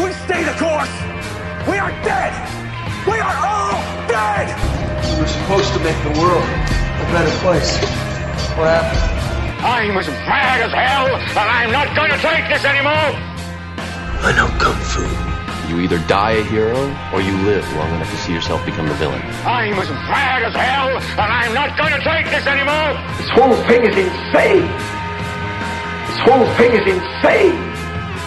We stay the course. We are dead. We are all dead. We were supposed to make the world a better place. What happened? I'm as mad as hell, and I'm not gonna take this anymore. I know kung fu. You either die a hero or you live long enough to see yourself become the villain. I'm as mad as hell, and I'm not gonna take this anymore. This whole thing is insane. This whole thing is insane.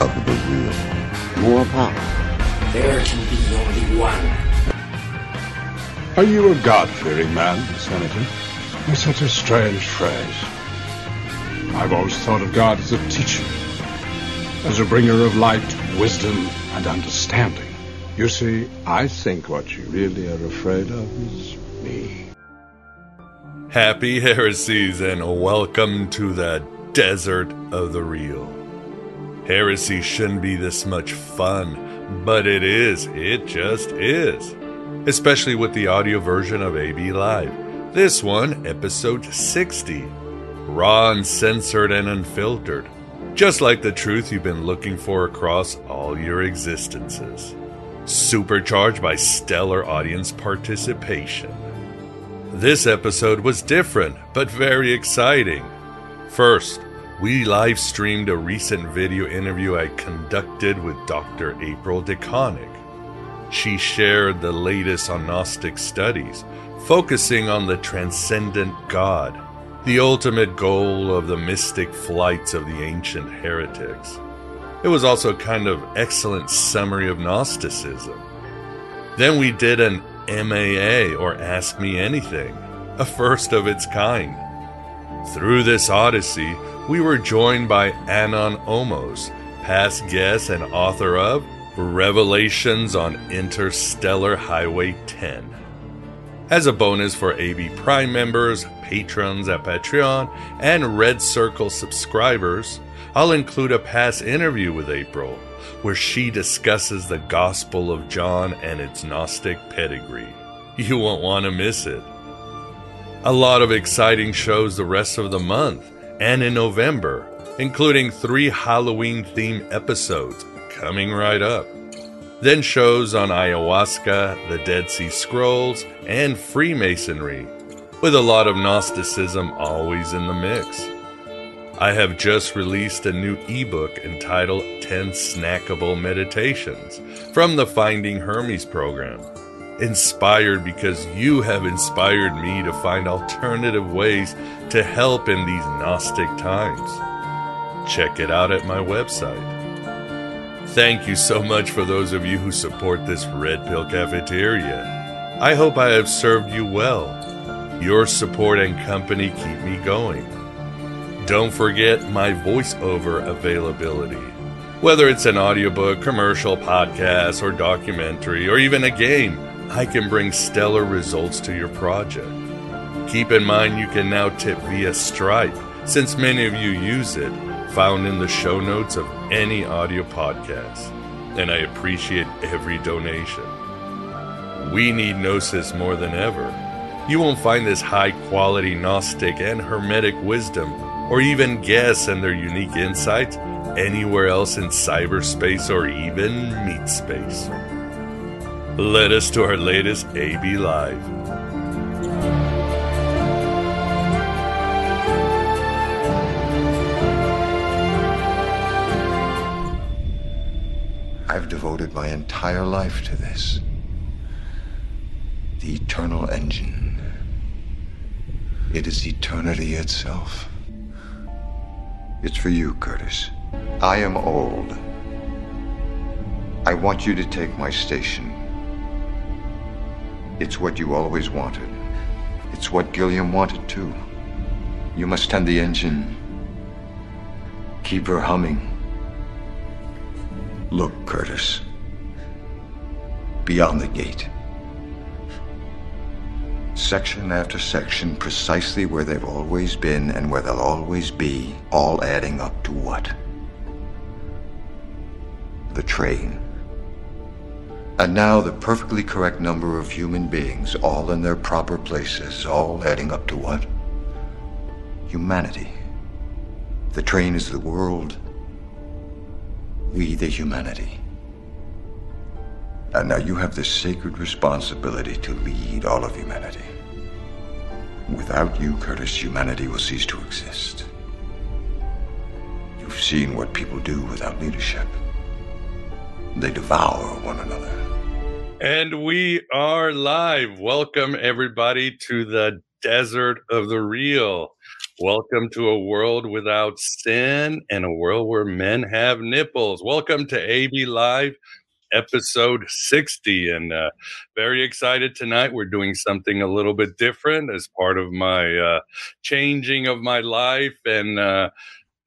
of the real. More power. There can be only one. Are you a God-fearing man, Senator? It's such a strange phrase. I've always thought of God as a teacher, as a bringer of light, wisdom, and understanding. You see, I think what you really are afraid of is me. Happy heresies and welcome to the desert of the real. Heresy shouldn't be this much fun, but it is. It just is. Especially with the audio version of AB Live. This one, episode 60. Raw, uncensored, and unfiltered. Just like the truth you've been looking for across all your existences. Supercharged by stellar audience participation. This episode was different, but very exciting. First, we live streamed a recent video interview I conducted with Dr. April DeConick. She shared the latest on Gnostic studies, focusing on the transcendent God, the ultimate goal of the mystic flights of the ancient heretics. It was also kind of excellent summary of Gnosticism. Then we did an AMA or Ask Me Anything, a first of its kind. Through this odyssey, we were joined by Anon Omos, past guest and author of Revelations on Interstellar Highway 10. As a bonus for AB Prime members, patrons at Patreon, and Red Circle subscribers, I'll include a past interview with April where she discusses the Gospel of John and its Gnostic pedigree. You won't want to miss it. A lot of exciting shows the rest of the month and in November, including three Halloween themed episodes coming right up. Then shows on ayahuasca, the Dead Sea Scrolls, and Freemasonry, with a lot of Gnosticism always in the mix. I have just released a new ebook entitled 10 Snackable Meditations from the Finding Hermes program. Inspired because you have inspired me to find alternative ways to help in these Gnostic times. Check it out at my website. Thank you so much for those of you who support this Red Pill Cafeteria. I hope I have served you well. Your support and company keep me going. Don't forget my voiceover availability. Whether it's an audiobook, commercial, podcast, or documentary, or even a game, I can bring stellar results to your project. Keep in mind you can now tip via Stripe, since many of you use it, found in the show notes of any audio podcast. And I appreciate every donation. We need Gnosis more than ever. You won't find this high quality Gnostic and Hermetic wisdom, or even guests and their unique insights, anywhere else in cyberspace or even meat space led us to our latest AB Live. I've devoted my entire life to this. The eternal engine. It is eternity itself. It's for you, Curtis. I am old. I want you to take my station it's what you always wanted. It's what Gilliam wanted too. You must tend the engine. Keep her humming. Look, Curtis. Beyond the gate. Section after section, precisely where they've always been and where they'll always be, all adding up to what? The train. And now the perfectly correct number of human beings, all in their proper places, all adding up to what? Humanity. The train is the world. We, the humanity. And now you have the sacred responsibility to lead all of humanity. Without you, Curtis, humanity will cease to exist. You've seen what people do without leadership. They devour one another. And we are live. Welcome, everybody, to the desert of the real. Welcome to a world without sin and a world where men have nipples. Welcome to AB Live, episode 60. And uh, very excited tonight. We're doing something a little bit different as part of my uh, changing of my life and uh,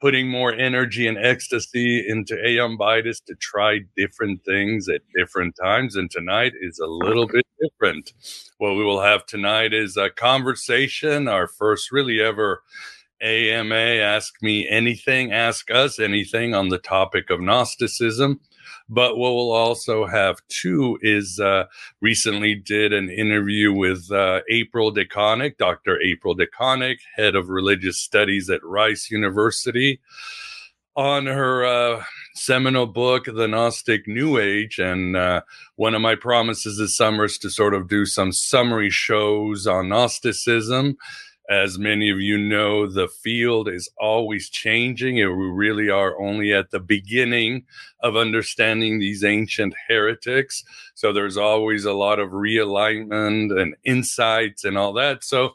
putting more energy and ecstasy into Aeon Byte to try different things at different times. And tonight is a little bit different. What we will have tonight is a conversation, our first really ever AMA Ask Me Anything, Ask Us Anything on the topic of Gnosticism. But what we'll also have too is uh, recently did an interview with uh, April DeConick, Dr. April DeConick, head of religious studies at Rice University, on her uh, seminal book, The Gnostic New Age. And uh, one of my promises this summer is to sort of do some summary shows on Gnosticism as many of you know, the field is always changing, and we really are only at the beginning of understanding these ancient heretics. So there's always a lot of realignment and insights and all that. So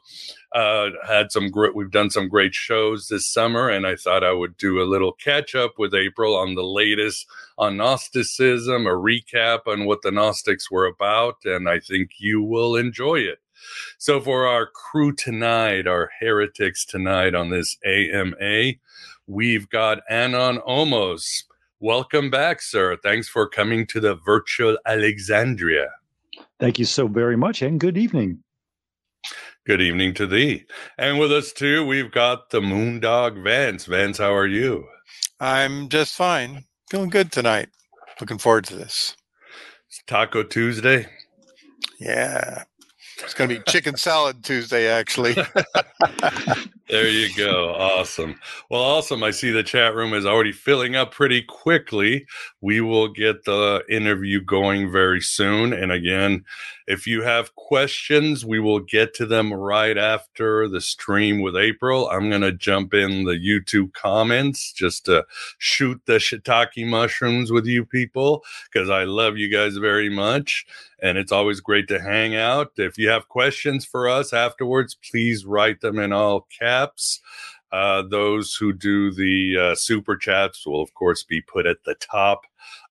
uh, had some great, we've done some great shows this summer, and I thought I would do a little catch up with April on the latest on Gnosticism, a recap on what the Gnostics were about, and I think you will enjoy it. So for our crew tonight, our heretics tonight on this AMA, we've got Anon Omos. Welcome back, sir. Thanks for coming to the virtual Alexandria. Thank you so very much, and good evening. Good evening to thee. And with us too, we've got the Moondog Vance. Vance, how are you? I'm just fine. Feeling good tonight. Looking forward to this. It's Taco Tuesday. Yeah. It's going to be chicken salad Tuesday, actually. there you go. Awesome. Well, awesome. I see the chat room is already filling up pretty quickly. We will get the interview going very soon. And again, if you have questions, we will get to them right after the stream with April. I'm going to jump in the YouTube comments just to shoot the shiitake mushrooms with you people because I love you guys very much. And it's always great to hang out. If you have questions for us afterwards, please write them in all caps. Uh, those who do the uh, super chats will, of course, be put at the top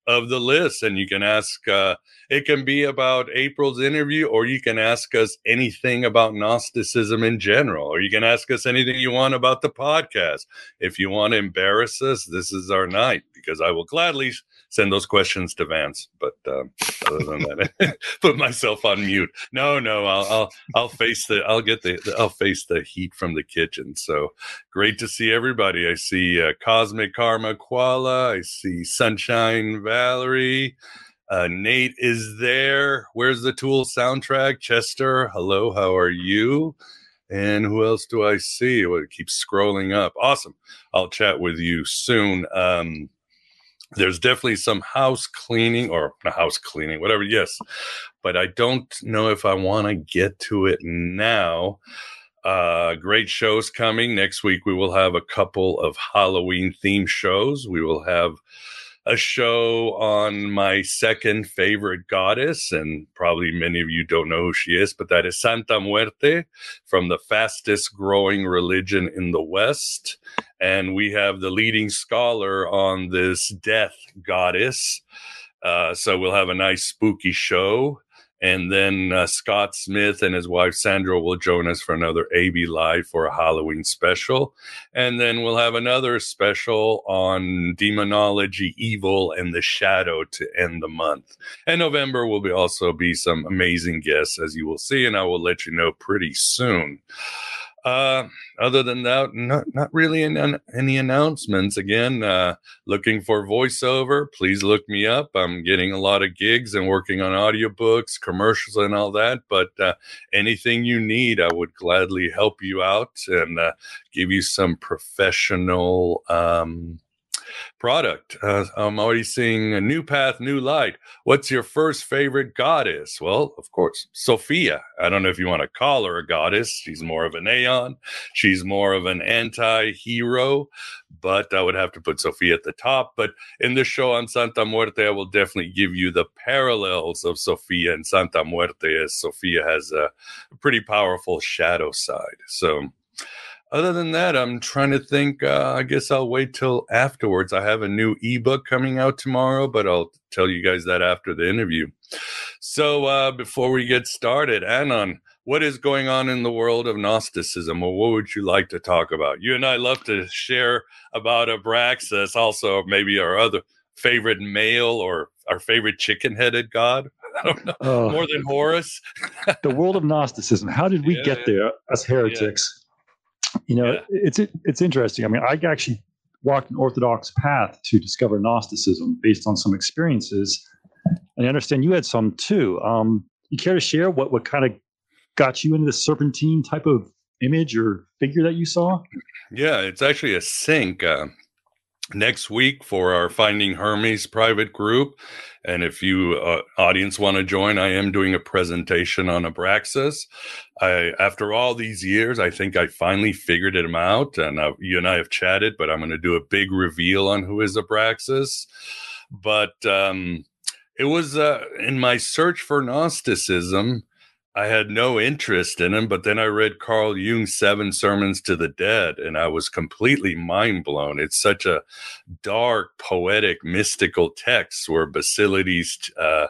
of the list. And you can ask, uh, it can be about April's interview, or you can ask us anything about Gnosticism in general, or you can ask us anything you want about the podcast. If you want to embarrass us, this is our night because I will gladly send those questions to Vance. But um, other than that, put myself on mute. No, no, I'll, I'll, I'll face the, I'll get the, I'll face the heat from the kitchen. So great to see everybody. I see uh, Cosmic Karma Koala. I see Sunshine Valerie. Uh, Nate is there. Where's the Tool soundtrack? Chester, hello, how are you? And who else do I see? Well, it keeps scrolling up. Awesome. I'll chat with you soon. Um, there's definitely some house cleaning or house cleaning, whatever. Yes, but I don't know if I want to get to it now. Uh, great shows coming next week. We will have a couple of Halloween themed shows. We will have a show on my second favorite goddess, and probably many of you don't know who she is, but that is Santa Muerte from the fastest growing religion in the West. And we have the leading scholar on this death goddess. Uh, so we'll have a nice spooky show. And then uh, Scott Smith and his wife Sandra will join us for another AB Live for a Halloween special. And then we'll have another special on demonology, evil, and the shadow to end the month. And November will be also be some amazing guests, as you will see, and I will let you know pretty soon. Uh, other than that, not not really an, any announcements. Again, uh, looking for voiceover, please look me up. I'm getting a lot of gigs and working on audiobooks, commercials, and all that. But uh, anything you need, I would gladly help you out and uh, give you some professional. Um, product. Uh, I'm already seeing a new path, new light. What's your first favorite goddess? Well, of course, Sophia. I don't know if you want to call her a goddess. She's more of an aeon. She's more of an anti-hero, but I would have to put Sophia at the top. But in this show on Santa Muerte, I will definitely give you the parallels of Sophia and Santa Muerte, as Sophia has a pretty powerful shadow side. So other than that, I'm trying to think. Uh, I guess I'll wait till afterwards. I have a new ebook coming out tomorrow, but I'll tell you guys that after the interview. So uh, before we get started, Anon, what is going on in the world of Gnosticism, or what would you like to talk about? You and I love to share about Abraxas, also maybe our other favorite male or our favorite chicken-headed god. I don't know. More than Horus. the world of Gnosticism. How did we yeah, get there as heretics? Yeah. You know, yeah. it's it's interesting. I mean, I actually walked an orthodox path to discover Gnosticism based on some experiences, and I understand you had some too. Um, you care to share what what kind of got you into the serpentine type of image or figure that you saw? Yeah, it's actually a sink. Uh, next week for our Finding Hermes private group. And if you uh, audience want to join, I am doing a presentation on Abraxas. I, after all these years, I think I finally figured him out, and uh, you and I have chatted. But I'm going to do a big reveal on who is Abraxas. But um, it was uh, in my search for Gnosticism. I had no interest in him, but then I read Carl Jung's Seven Sermons to the Dead, and I was completely mind blown. It's such a dark, poetic, mystical text where Basilides uh,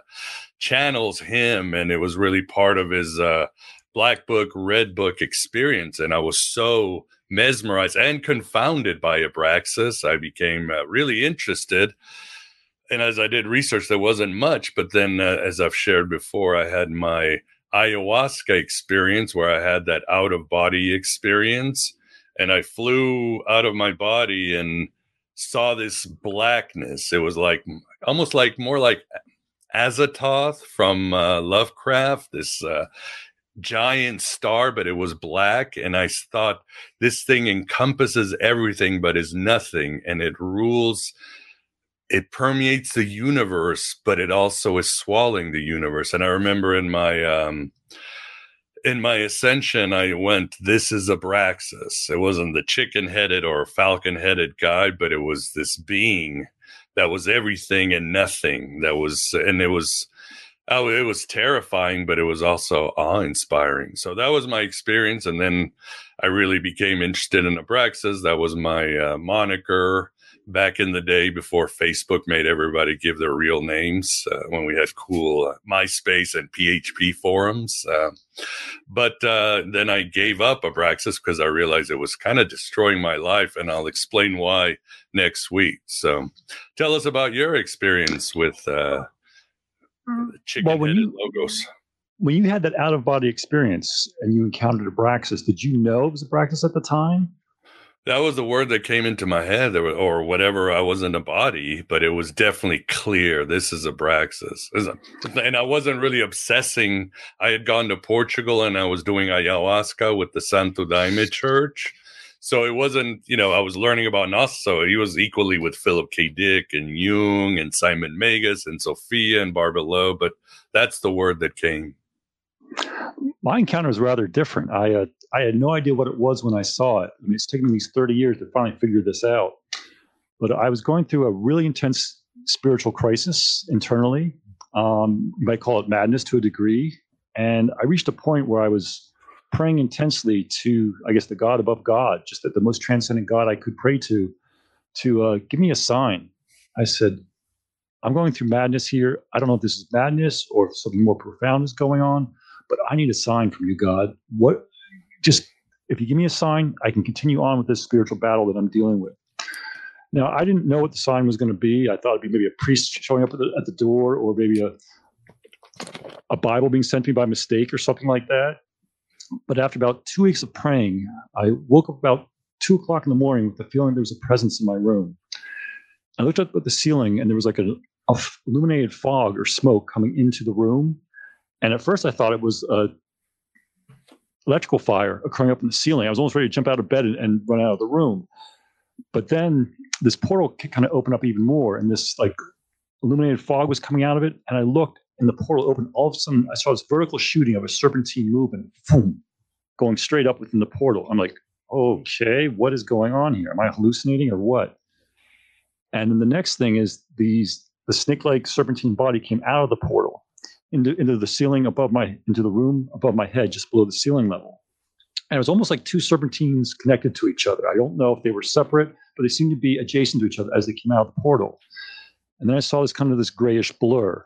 channels him, and it was really part of his uh, Black Book, Red Book experience. And I was so mesmerized and confounded by Abraxas. I became uh, really interested. And as I did research, there wasn't much. But then, uh, as I've shared before, I had my ayahuasca experience where I had that out of body experience. And I flew out of my body and saw this blackness. It was like almost like more like Azathoth from uh, Lovecraft, this uh, giant star, but it was black. And I thought this thing encompasses everything but is nothing and it rules it permeates the universe, but it also is swallowing the universe. And I remember in my um, in my ascension, I went, "This is Abraxas." It wasn't the chicken-headed or falcon-headed guy, but it was this being that was everything and nothing. That was, and it was. Oh, it was terrifying, but it was also awe-inspiring. So that was my experience, and then I really became interested in Abraxas. That was my uh, moniker back in the day before Facebook made everybody give their real names uh, when we had cool uh, MySpace and PHP forums. Uh, but uh, then I gave up Abraxas because I realized it was kind of destroying my life, and I'll explain why next week. So tell us about your experience with uh, chicken well, when you, logos. When you had that out of body experience and you encountered Abraxas, did you know it was Abraxas at the time? That was the word that came into my head, or whatever. I was in a body, but it was definitely clear. This is a Abraxas, and I wasn't really obsessing. I had gone to Portugal and I was doing ayahuasca with the Santo Daime Church, so it wasn't. You know, I was learning about Nas. So he was equally with Philip K. Dick and Jung and Simon Magus and Sophia and Barbelo, but that's the word that came my encounter was rather different. I uh, I had no idea what it was when I saw it. I mean, it's taken me these 30 years to finally figure this out. But I was going through a really intense spiritual crisis internally. Um, you might call it madness to a degree. And I reached a point where I was praying intensely to, I guess, the God above God, just that the most transcendent God I could pray to, to uh, give me a sign. I said, I'm going through madness here. I don't know if this is madness or if something more profound is going on, but I need a sign from you, God. What, just if you give me a sign, I can continue on with this spiritual battle that I'm dealing with. Now, I didn't know what the sign was going to be. I thought it'd be maybe a priest showing up at the, at the door or maybe a, a Bible being sent to me by mistake or something like that. But after about two weeks of praying, I woke up about two o'clock in the morning with the feeling there was a presence in my room. I looked up at the ceiling and there was like a, illuminated fog or smoke coming into the room. And at first I thought it was a electrical fire occurring up in the ceiling. I was almost ready to jump out of bed and, and run out of the room. But then this portal kind of opened up even more, and this like illuminated fog was coming out of it. And I looked, and the portal opened. All of a sudden, I saw this vertical shooting of a serpentine movement, boom, going straight up within the portal. I'm like, okay, what is going on here? Am I hallucinating or what? And then the next thing is these the snake-like serpentine body came out of the portal into, into the ceiling above my into the room above my head, just below the ceiling level. And it was almost like two serpentines connected to each other. I don't know if they were separate, but they seemed to be adjacent to each other as they came out of the portal. And then I saw this kind of this grayish blur.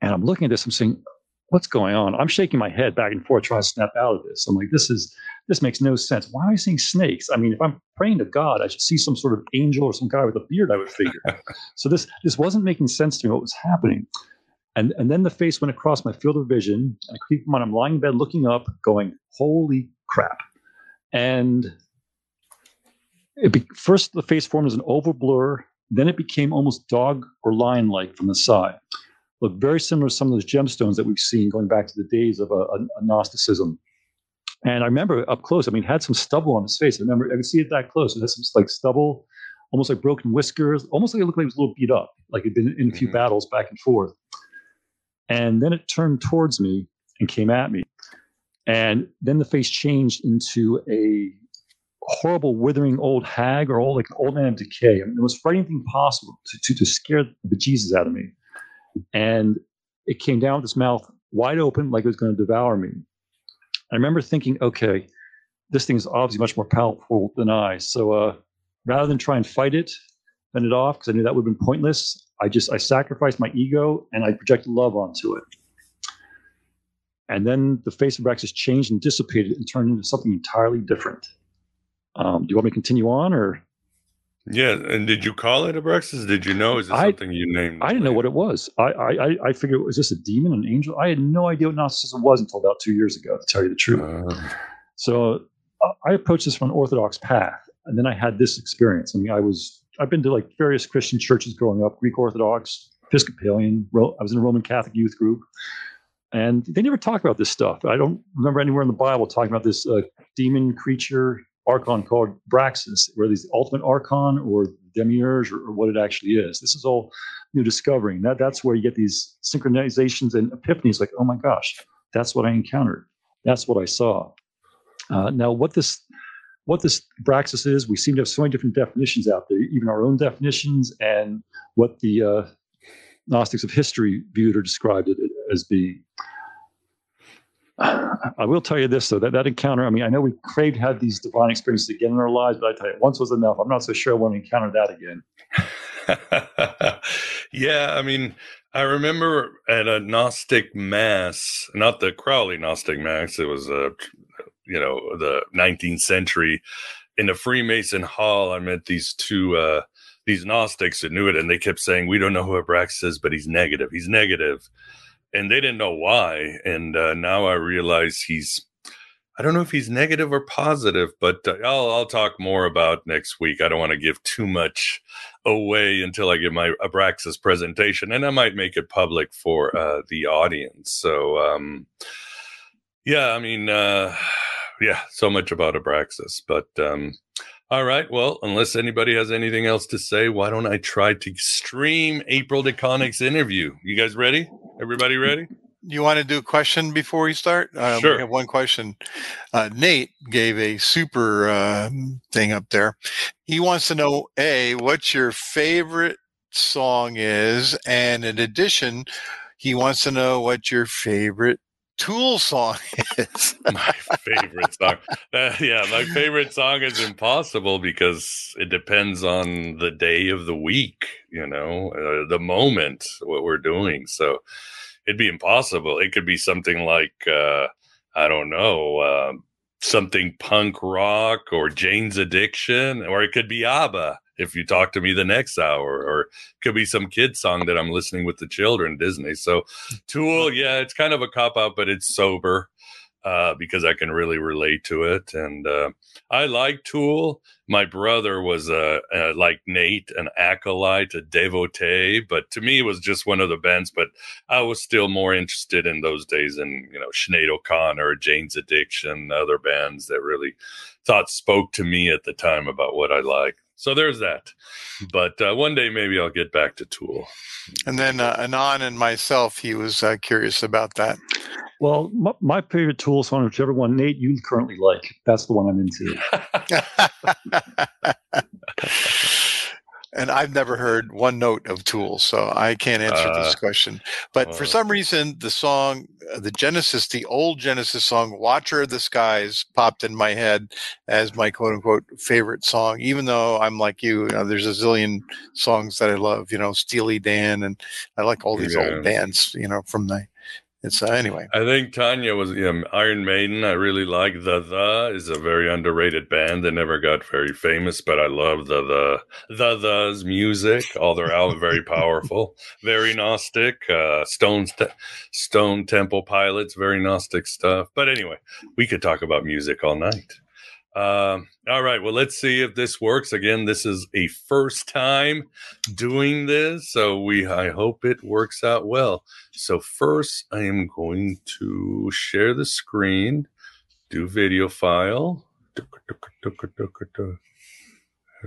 And I'm looking at this, I'm saying, what's going on? I'm shaking my head back and forth trying to snap out of this. I'm like, this is this makes no sense. Why am I seeing snakes? I mean, if I'm praying to God, I should see some sort of angel or some guy with a beard, I would figure. so this this wasn't making sense to me what was happening. And, and then the face went across my field of vision. I creep on. I'm lying in bed looking up, going, holy crap. And it be, first the face formed as an oval blur, then it became almost dog or lion like from the side. Looked very similar to some of those gemstones that we've seen going back to the days of a, a, a Gnosticism. And I remember up close, I mean, had some stubble on his face. I remember I could see it that close. It had some like stubble, almost like broken whiskers, almost like it looked like it was a little beat up, like it'd been in a few mm-hmm. battles back and forth. And then it turned towards me and came at me. And then the face changed into a horrible, withering old hag or old, like an old man of decay. I mean, the most frightening thing possible to, to, to scare the Jesus out of me. And it came down with its mouth wide open, like it was going to devour me. I remember thinking, okay, this thing is obviously much more powerful than I. So uh, rather than try and fight it, fend it off, because I knew that would have been pointless, I just I sacrificed my ego and I projected love onto it. And then the face of Abraxas changed and dissipated and turned into something entirely different. Um, do you want me to continue on or? Yeah, and did you call it Abraxas? Did you know? Is this I, something you named? I didn't know what it was. I I I figured was this a demon, an angel? I had no idea what Gnosticism was until about two years ago, to tell you the truth. Uh, so uh, I approached this from an Orthodox path, and then I had this experience. I mean, I was I've been to like various Christian churches growing up, Greek Orthodox, Episcopalian. I was in a Roman Catholic youth group, and they never talk about this stuff. I don't remember anywhere in the Bible talking about this uh, demon creature archon called Abraxas, where these ultimate archon or demiurge or, or, what it actually is. This is all new discovering. That that's where you get these synchronizations and epiphanies. Like, oh my gosh, that's what I encountered. That's what I saw. Uh, now, what this what this Abraxas is, we seem to have so many different definitions out there, even our own definitions and what the uh, Gnostics of history viewed or described it as being. I will tell you this though that that encounter. I mean, I know we craved had these divine experiences again in our lives, but I tell you, once was enough. I'm not so sure I want to encounter that again. yeah, I mean, I remember at a Gnostic mass, not the Crowley Gnostic mass. It was a you know the 19th century in the Freemason Hall. I met these two uh, these Gnostics that knew it, and they kept saying, "We don't know who Abraxas is, but he's negative. He's negative," and they didn't know why. And uh, now I realize he's. I don't know if he's negative or positive, but uh, I'll I'll talk more about next week. I don't want to give too much away until I give my Abraxas presentation, and I might make it public for uh, the audience. So, um, yeah, I mean, uh, yeah, so much about Abraxas. But um, all right, well, unless anybody has anything else to say, why don't I try to stream April DeConick's interview? You guys ready? Everybody ready? You want to do a question before we start? Um, sure. We have one question. Uh, Nate gave a super uh, thing up there. He wants to know: A, what's your favorite song is. And in addition, he wants to know what your favorite Tool song is. my favorite song. Uh, yeah, my favorite song is Impossible because it depends on the day of the week, you know, uh, the moment, what we're doing. So it'd be impossible. It could be something like, uh, I don't know, uh, something punk rock or Jane's Addiction, or it could be ABBA if you talk to me the next hour, or it could be some kid song that I'm listening with the children, Disney. So Tool, yeah, it's kind of a cop out, but it's sober uh, because I can really relate to it. And uh, I like Tool. My brother was uh, uh, like Nate, an acolyte, a devotee, but to me, it was just one of the bands. But I was still more interested in those days in you know Sinead O'Connor, Jane's Addiction, other bands that really thought spoke to me at the time about what I like. So there's that. But uh, one day maybe I'll get back to Tool. And then uh, Anon and myself, he was uh, curious about that. Well, my, my, favorite Tool song, whichever one Nate you currently like, that's the one I'm into. and I've never heard one note of Tool, so I can't answer uh, this question. But uh, for some reason, the song, uh, the Genesis, the old Genesis song, "Watcher of the Skies," popped in my head as my quote unquote favorite song. Even though I'm like you, you know, there's a zillion songs that I love. You know, Steely Dan, and I like all these yeah. old bands. You know, from the it's uh, anyway. I think Tanya was yeah, Iron Maiden. I really like the the is a very underrated band. They never got very famous, but I love the the the the's music. All their albums very powerful, very gnostic. Uh, Stone Stone Temple Pilots, very gnostic stuff. But anyway, we could talk about music all night. Um, all right. Well, let's see if this works. Again, this is a first time doing this, so we I hope it works out well. So first, I am going to share the screen, do video file.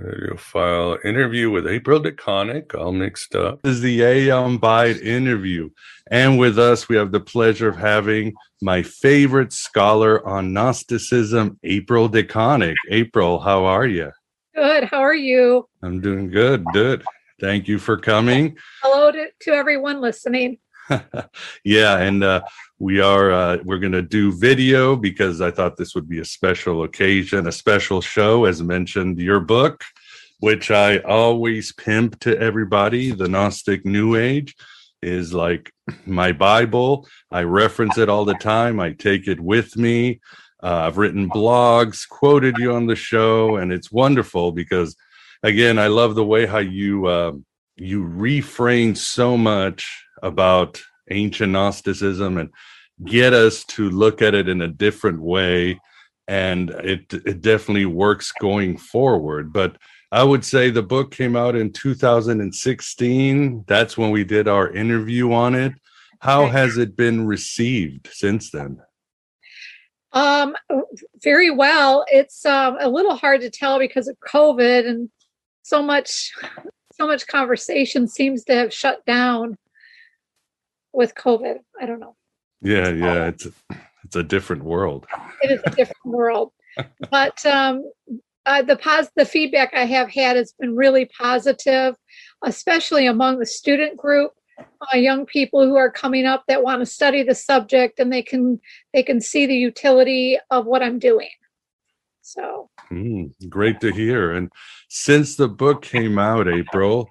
Video file interview with April DeConick, all mixed up. This is the Aeon Byte interview. And with us, we have the pleasure of having my favorite scholar on Gnosticism, April DeConick. April, how are you? Good. How are you? I'm doing good. Good. Thank you for coming. Hello to, to everyone listening. yeah, and uh, we are uh, we're going to do video because I thought this would be a special occasion, a special show. As mentioned, your book, which I always pimp to everybody, the Gnostic New Age, is like my Bible. I reference it all the time. I take it with me. Uh, I've written blogs, quoted you on the show, and it's wonderful because, again, I love the way how you uh, you reframe so much about ancient Gnosticism and get us to look at it in a different way. And it, it definitely works going forward. But I would say the book came out in 2016. That's when we did our interview on it. How has it been received since then? Um, very well. It's um, a little hard to tell because of COVID and so much, so much conversation seems to have shut down with COVID. I don't know. Yeah, yeah, it's a, it's a different world. It is a different world, but um, uh, the pos- the feedback I have had has been really positive, especially among the student group. Uh, young people who are coming up that want to study the subject and they can they can see the utility of what I'm doing. So mm, great to hear. And since the book came out, April,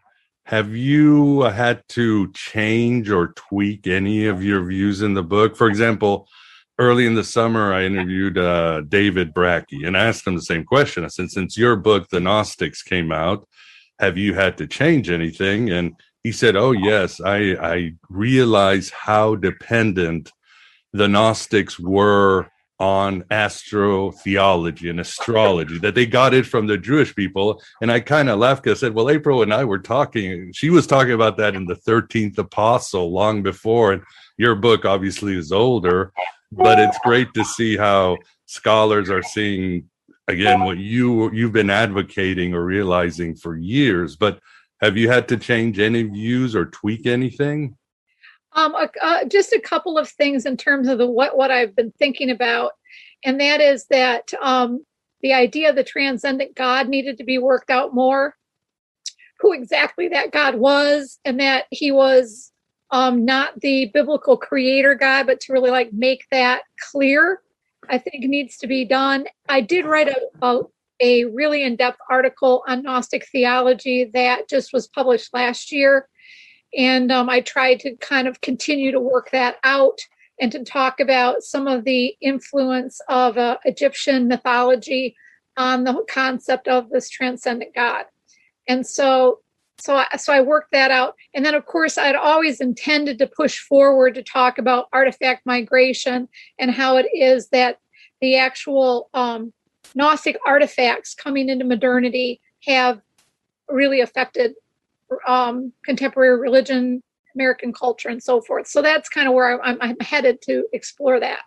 have you had to change or tweak any of your views in the book? For example, early in the summer, I interviewed uh, David Brakke and asked him the same question. I said, Since your book, The Gnostics, came out, have you had to change anything? And he said, Oh, yes, I, I realized how dependent the Gnostics were on astrotheology and astrology that they got it from the Jewish people. And I kind of laughed because I said, Well, April and I were talking. She was talking about that in the 13th apostle long before. And your book obviously is older, but it's great to see how scholars are seeing again what you you've been advocating or realizing for years. But have you had to change any views or tweak anything? Um, uh, just a couple of things in terms of the what what I've been thinking about, and that is that um, the idea of the transcendent God needed to be worked out more. who exactly that God was and that he was um, not the biblical creator God, but to really like make that clear, I think needs to be done. I did write a, a, a really in depth article on Gnostic theology that just was published last year. And um, I tried to kind of continue to work that out and to talk about some of the influence of uh, Egyptian mythology on the concept of this transcendent God. And so so I, so I worked that out and then of course i'd always intended to push forward to talk about artifact migration and how it is that the actual um, gnostic artifacts coming into modernity have really affected um, contemporary religion american culture and so forth so that's kind of where I'm, I'm headed to explore that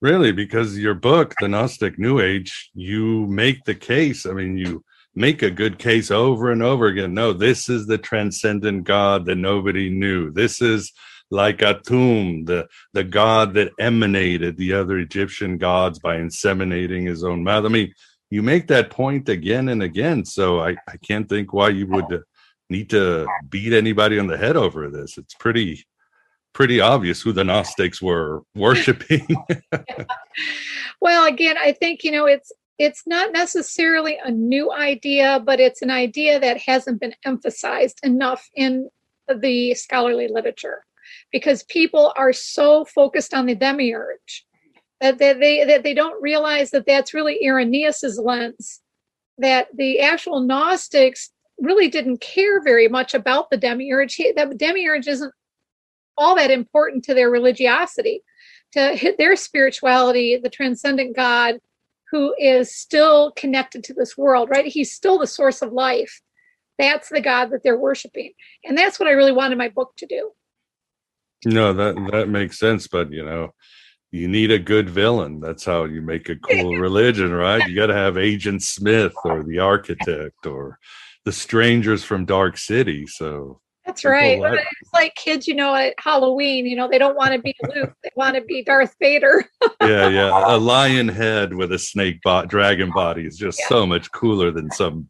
really because your book the gnostic new age you make the case i mean you make a good case over and over again. No, this is the transcendent God that nobody knew. This is like Atum, the, the god that emanated the other Egyptian gods by inseminating his own mouth. I mean, you make that point again and again. So I, I can't think why you would need to beat anybody on the head over this. It's pretty pretty obvious who the Gnostics were worshiping. well, again, I think you know it's it's not necessarily a new idea, but it's an idea that hasn't been emphasized enough in the scholarly literature because people are so focused on the demiurge that they, they, that they don't realize that that's really Irenaeus's lens, that the actual Gnostics really didn't care very much about the demiurge. He, the demiurge isn't all that important to their religiosity. To hit their spirituality, the transcendent God who is still connected to this world, right? He's still the source of life. That's the God that they're worshiping. And that's what I really wanted my book to do. No, that that makes sense, but you know, you need a good villain. That's how you make a cool religion, right? You got to have Agent Smith or the architect or the strangers from Dark City. So that's right. It's like kids, you know, at Halloween, you know, they don't want to be Luke, they want to be Darth Vader. yeah, yeah. A lion head with a snake bot dragon body is just yeah. so much cooler than some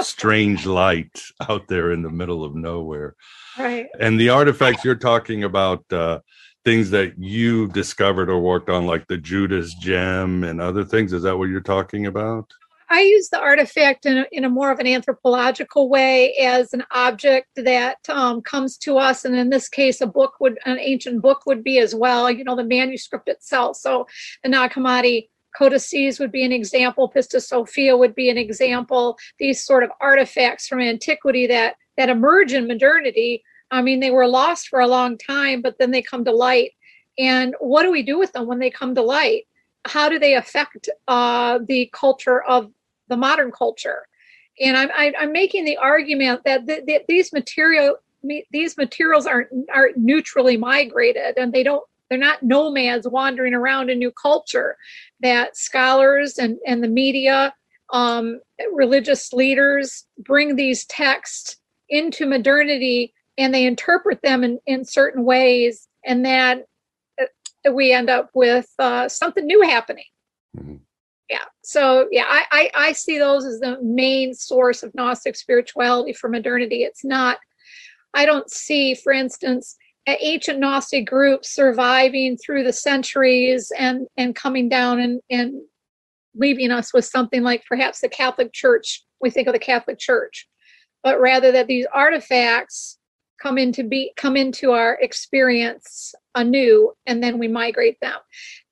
strange light out there in the middle of nowhere. Right. And the artifacts you're talking about, uh, things that you discovered or worked on, like the Judas gem and other things. Is that what you're talking about? I use the artifact in a, in a more of an anthropological way as an object that um, comes to us, and in this case, a book would, an ancient book would be as well. You know, the manuscript itself. So the Nag Hammadi codices would be an example. Pistis Sophia would be an example. These sort of artifacts from antiquity that that emerge in modernity. I mean, they were lost for a long time, but then they come to light. And what do we do with them when they come to light? how do they affect uh, the culture of the modern culture? And I'm, I, am i am making the argument that th- th- these material these materials aren't aren't neutrally migrated, and they don't they're not nomads wandering around a new culture. That scholars and and the media, um, religious leaders bring these texts into modernity and they interpret them in, in certain ways and that we end up with uh, something new happening. Mm-hmm. Yeah. So yeah, I, I, I see those as the main source of Gnostic spirituality for modernity. It's not. I don't see, for instance, ancient Gnostic groups surviving through the centuries and and coming down and and leaving us with something like perhaps the Catholic Church. We think of the Catholic Church, but rather that these artifacts come into be come into our experience anew and then we migrate them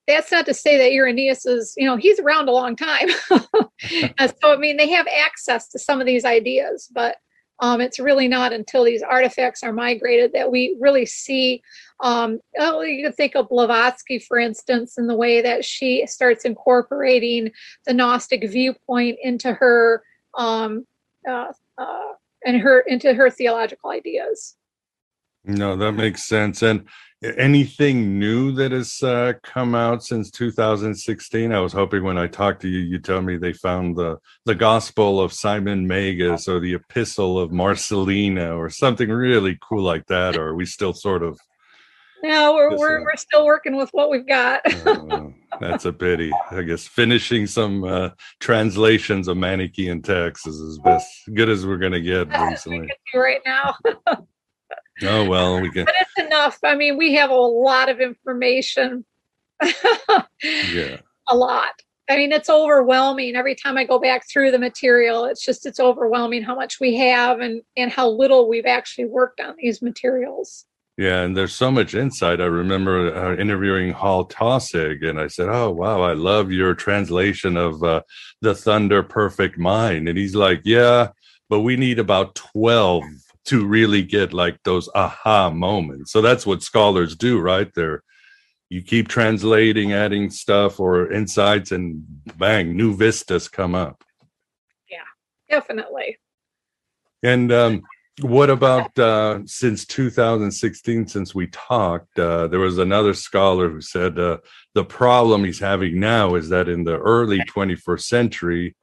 that's not to say that Irenaeus is, you know, he's around a long time. so, I mean, they have access to some of these ideas, but um, it's really not until these artifacts are migrated that we really see. Um, oh, you can think of Blavatsky, for instance, in the way that she starts incorporating the Gnostic viewpoint into her um, uh, uh, and her into her theological ideas. No, that makes sense. And anything new that has uh, come out since 2016? I was hoping when I talked to you, you tell me they found the the Gospel of Simon Magus or the Epistle of Marcelina or something really cool like that. Or are we still sort of No, we're we're, we're still working with what we've got. uh, that's a pity. I guess finishing some uh, translations of Manichaean texts is as best good as we're going to get recently. right now. oh well, we can. But it's enough. I mean, we have a lot of information. yeah. A lot. I mean, it's overwhelming. Every time I go back through the material, it's just it's overwhelming how much we have and and how little we've actually worked on these materials. Yeah, and there's so much insight. I remember uh, interviewing Hal Taussig, and I said, "Oh wow, I love your translation of uh, the Thunder Perfect Mind." And he's like, "Yeah, but we need about twelve to really get like those aha moments." So that's what scholars do, right? They're you keep translating, adding stuff or insights, and bang, new vistas come up. Yeah, definitely. And um, what about uh, since 2016, since we talked? Uh, there was another scholar who said uh, the problem he's having now is that in the early 21st century,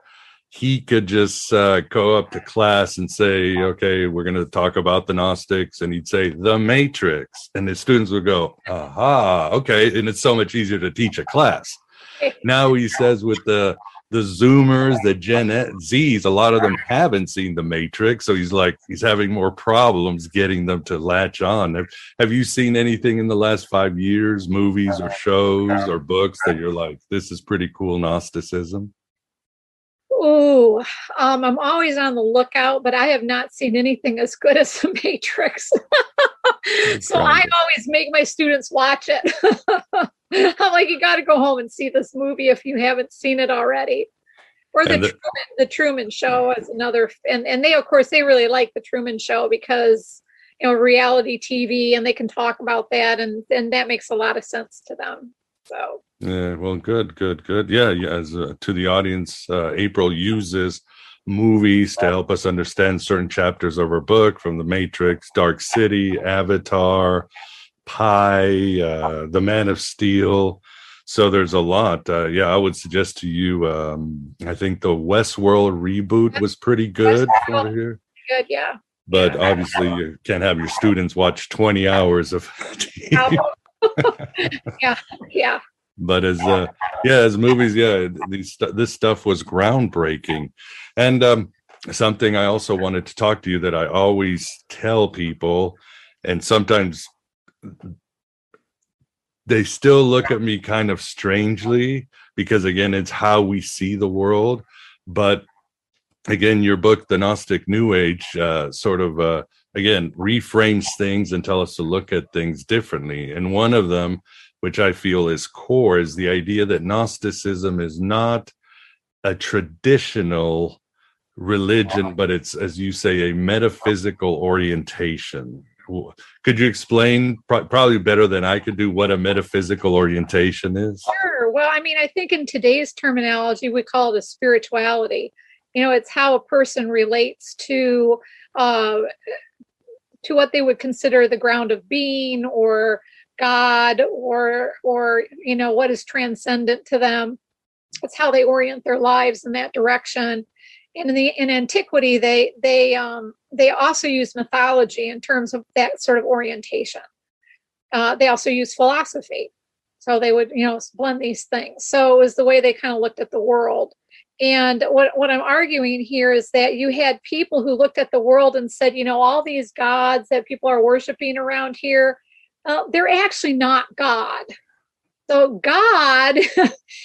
he could just uh, go up to class and say, okay, we're going to talk about the Gnostics. And he'd say, the Matrix. And the students would go, aha, okay. And it's so much easier to teach a class. Now he says with the the Zoomers, the Gen Zs, a lot of them haven't seen the Matrix, so he's like he's having more problems getting them to latch on. Have, have you seen anything in the last five years, movies or shows or books that you're like, this is pretty cool Gnosticism? Oh, um, I'm always on the lookout, but I have not seen anything as good as the Matrix. so I always make my students watch it. I'm like, you got to go home and see this movie if you haven't seen it already. Or the, the, Truman, the Truman Show is another, and and they of course they really like the Truman Show because you know reality TV and they can talk about that and and that makes a lot of sense to them. So yeah, well, good, good, good. Yeah, yeah. As uh, to the audience, uh, April uses movies to help us understand certain chapters of her book, from The Matrix, Dark City, Avatar, Pi, uh, The Man of Steel. So there's a lot. Uh, yeah, I would suggest to you. Um, I think the Westworld reboot was pretty good over here. Good, yeah. But obviously, you can't have your students watch 20 hours of. yeah, yeah but as uh yeah as movies yeah these this stuff was groundbreaking. And um something i also wanted to talk to you that i always tell people and sometimes they still look at me kind of strangely because again it's how we see the world. But again your book the gnostic new age uh, sort of uh, again reframes things and tell us to look at things differently. And one of them which I feel is core, is the idea that Gnosticism is not a traditional religion, but it's, as you say, a metaphysical orientation. Could you explain, probably better than I could do, what a metaphysical orientation is? Sure. Well, I mean, I think in today's terminology, we call it a spirituality. You know, it's how a person relates to uh, to what they would consider the ground of being or God or or you know what is transcendent to them. It's how they orient their lives in that direction. And in the in antiquity, they they um, they also use mythology in terms of that sort of orientation. Uh, they also use philosophy, so they would you know blend these things. So it was the way they kind of looked at the world. And what, what I'm arguing here is that you had people who looked at the world and said, you know, all these gods that people are worshiping around here, uh, they're actually not God. So, God,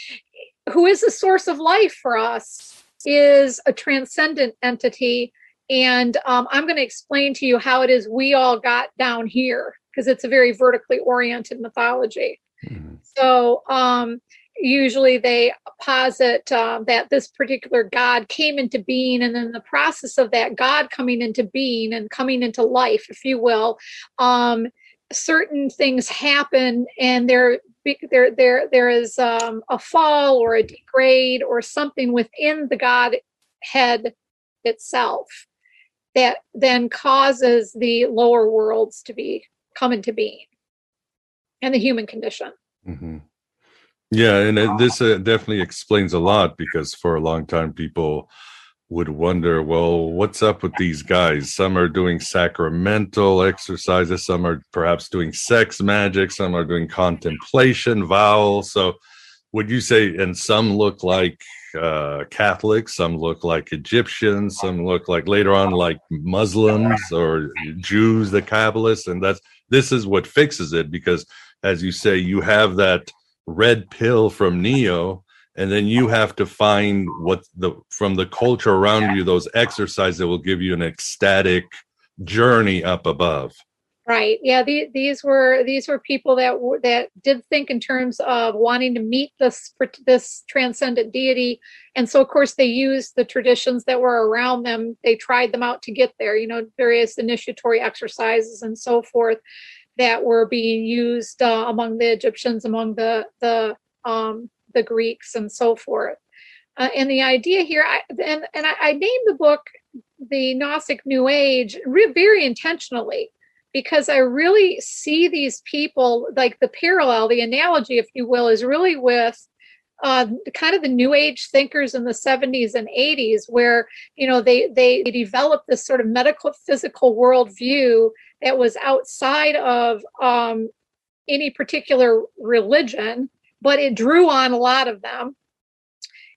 who is the source of life for us, is a transcendent entity. And um, I'm going to explain to you how it is we all got down here because it's a very vertically oriented mythology. Mm-hmm. So, um, usually they posit uh, that this particular god came into being and then the process of that god coming into being and coming into life if you will um, certain things happen and there there there there is um, a fall or a degrade or something within the godhead itself that then causes the lower worlds to be come into being and the human condition mm-hmm. yeah and this uh, definitely explains a lot because for a long time people would wonder, well, what's up with these guys? Some are doing sacramental exercises, some are perhaps doing sex magic, some are doing contemplation, vow. So, would you say, and some look like uh, Catholics, some look like Egyptians, some look like later on like Muslims or Jews, the Kabbalists, and that's this is what fixes it because, as you say, you have that red pill from Neo and then you have to find what the from the culture around you those exercises that will give you an ecstatic journey up above. Right yeah the, these were these were people that were, that did think in terms of wanting to meet this this transcendent deity. And so of course they used the traditions that were around them. They tried them out to get there you know various initiatory exercises and so forth that were being used uh, among the egyptians among the the um, the Greeks and so forth. Uh, and the idea here, I, and, and I, I named the book The Gnostic New Age re- very intentionally because I really see these people, like the parallel, the analogy, if you will, is really with uh, kind of the new age thinkers in the 70s and 80s where you know they they developed this sort of medical physical worldview that was outside of um, any particular religion but it drew on a lot of them.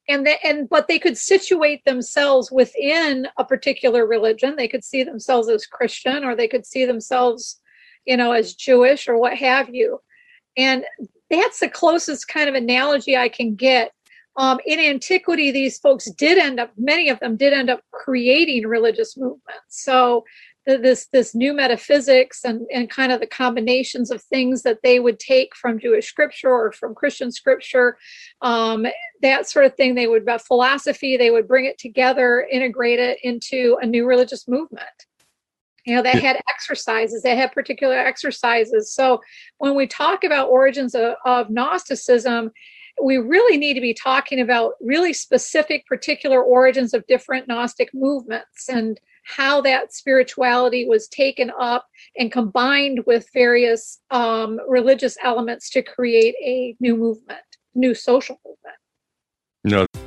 And they, and but they could situate themselves within a particular religion. They could see themselves as christian or they could see themselves you know as jewish or what have you. And that's the closest kind of analogy i can get. Um, in antiquity these folks did end up many of them did end up creating religious movements. So this this new metaphysics and and kind of the combinations of things that they would take from Jewish scripture or from Christian scripture, um, that sort of thing. They would about philosophy. They would bring it together, integrate it into a new religious movement. You know, they had exercises. They had particular exercises. So when we talk about origins of, of Gnosticism, we really need to be talking about really specific particular origins of different gnostic movements and how that spirituality was taken up and combined with various um, religious elements to create a new movement, new social movement. No.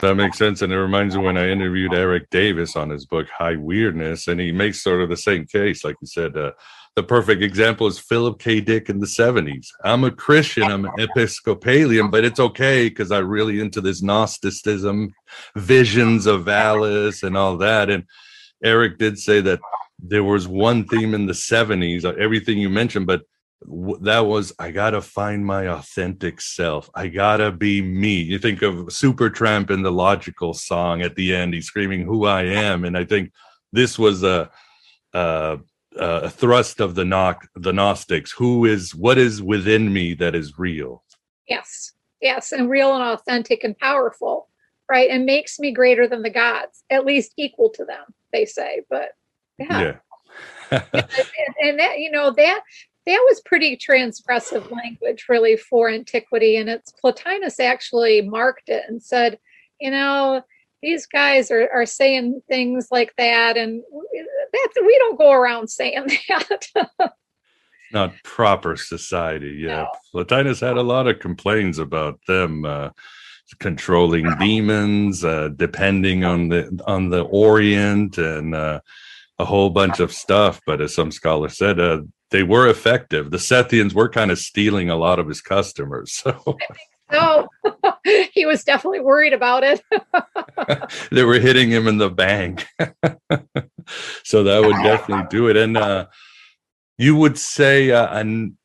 That makes sense. And it reminds me when I interviewed Erik Davis on his book, High Weirdness, and he makes sort of the same case. Like you said, uh, the perfect example is Philip K. Dick in the 70s. I'm a Christian, I'm an Episcopalian, but it's okay because I'm really into this Gnosticism, visions of VALIS, and all that. And Eric did say that there was one theme in the 70s, uh, everything you mentioned, but that was I gotta find my authentic self. I gotta be me. You think of Supertramp in the logical song at the end, he's screaming "Who I am," and I think this was a a, a thrust of the knock the Gnostics. Who is what is within me that is real? Yes, yes, and real and authentic and powerful, right? And makes me greater than the gods, at least equal to them. They say, but yeah. yeah. and, and that you know that that was pretty transgressive language really for antiquity. And it's plotinus actually marked it and said you know these guys are, are saying things like that. And that's we don't go around saying that. Not proper society. Yeah no. Plotinus had a lot of complaints about them uh, controlling demons uh, depending on the on the orient and uh, a whole bunch of stuff. But as some scholars said uh, they were effective the sethians were kind of stealing a lot of his customers so he was definitely worried about it. they were hitting him in the bank. so that would definitely do it. And uh, you would say, uh, an,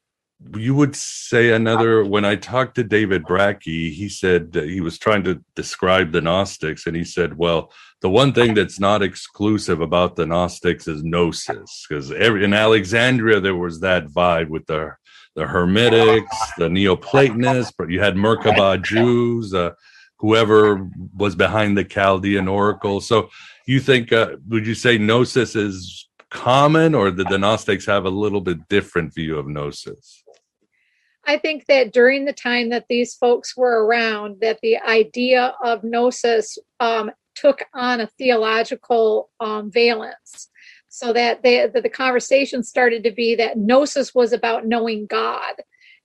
you would say another, when I talked to David Brakke, he said he was trying to describe the Gnostics. And he said, well, the one thing that's not exclusive about the Gnostics is gnosis. Because in Alexandria, there was that vibe with the the Hermetics, the Neoplatonists, but you had Merkabah Jews, uh, whoever was behind the Chaldean Oracle. So you think, uh, would you say Gnosis is common or did the Gnostics have a little bit different view of Gnosis? I think that during the time that these folks were around, that the idea of Gnosis um, took on a theological um, valence. So that they, the conversation started to be that gnosis was about knowing god.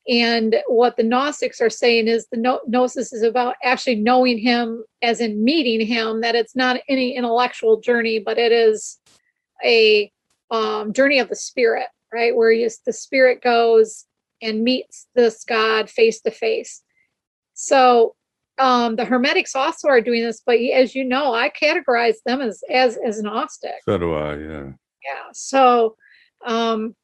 And what the gnostics are saying is the gnosis is about actually knowing him as in meeting him that it's not any intellectual journey but it is a um, journey of the spirit right? Where you, the spirit goes and meets this god face to face. So um, the hermetics also are doing this but as you know i categorize them as as as gnostic. So do i yeah. Yeah so um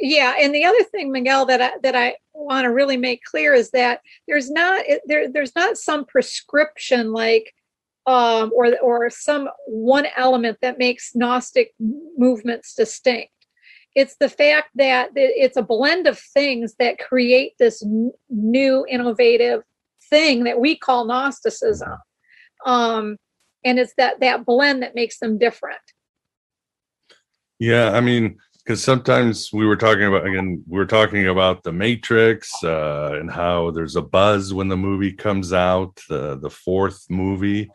yeah and the other thing miguel that i that i want to really make clear is that there's not there there's not some prescription like um or or some one element that makes gnostic movements distinct it's the fact that it's a blend of things that create this new innovative thing that we call gnosticism um and it's that that blend that makes them different yeah, I mean, because sometimes we were talking about again, we are talking about the Matrix uh, and how there's a buzz when the movie comes out, the the fourth movie.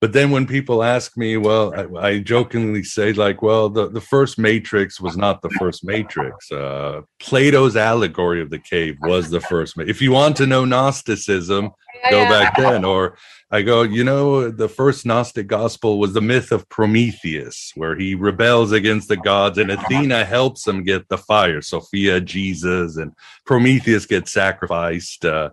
But then when people ask me, well, I, I jokingly say like, well, the, the first Matrix was not the first Matrix. Uh, Plato's allegory of the cave was the first. If you want to know Gnosticism, go back then. Or I go, you know, the first Gnostic gospel was the myth of Prometheus, where he rebels against the gods, and Athena helps him get the fire. Sophia, Jesus, and Prometheus gets sacrificed. Uh,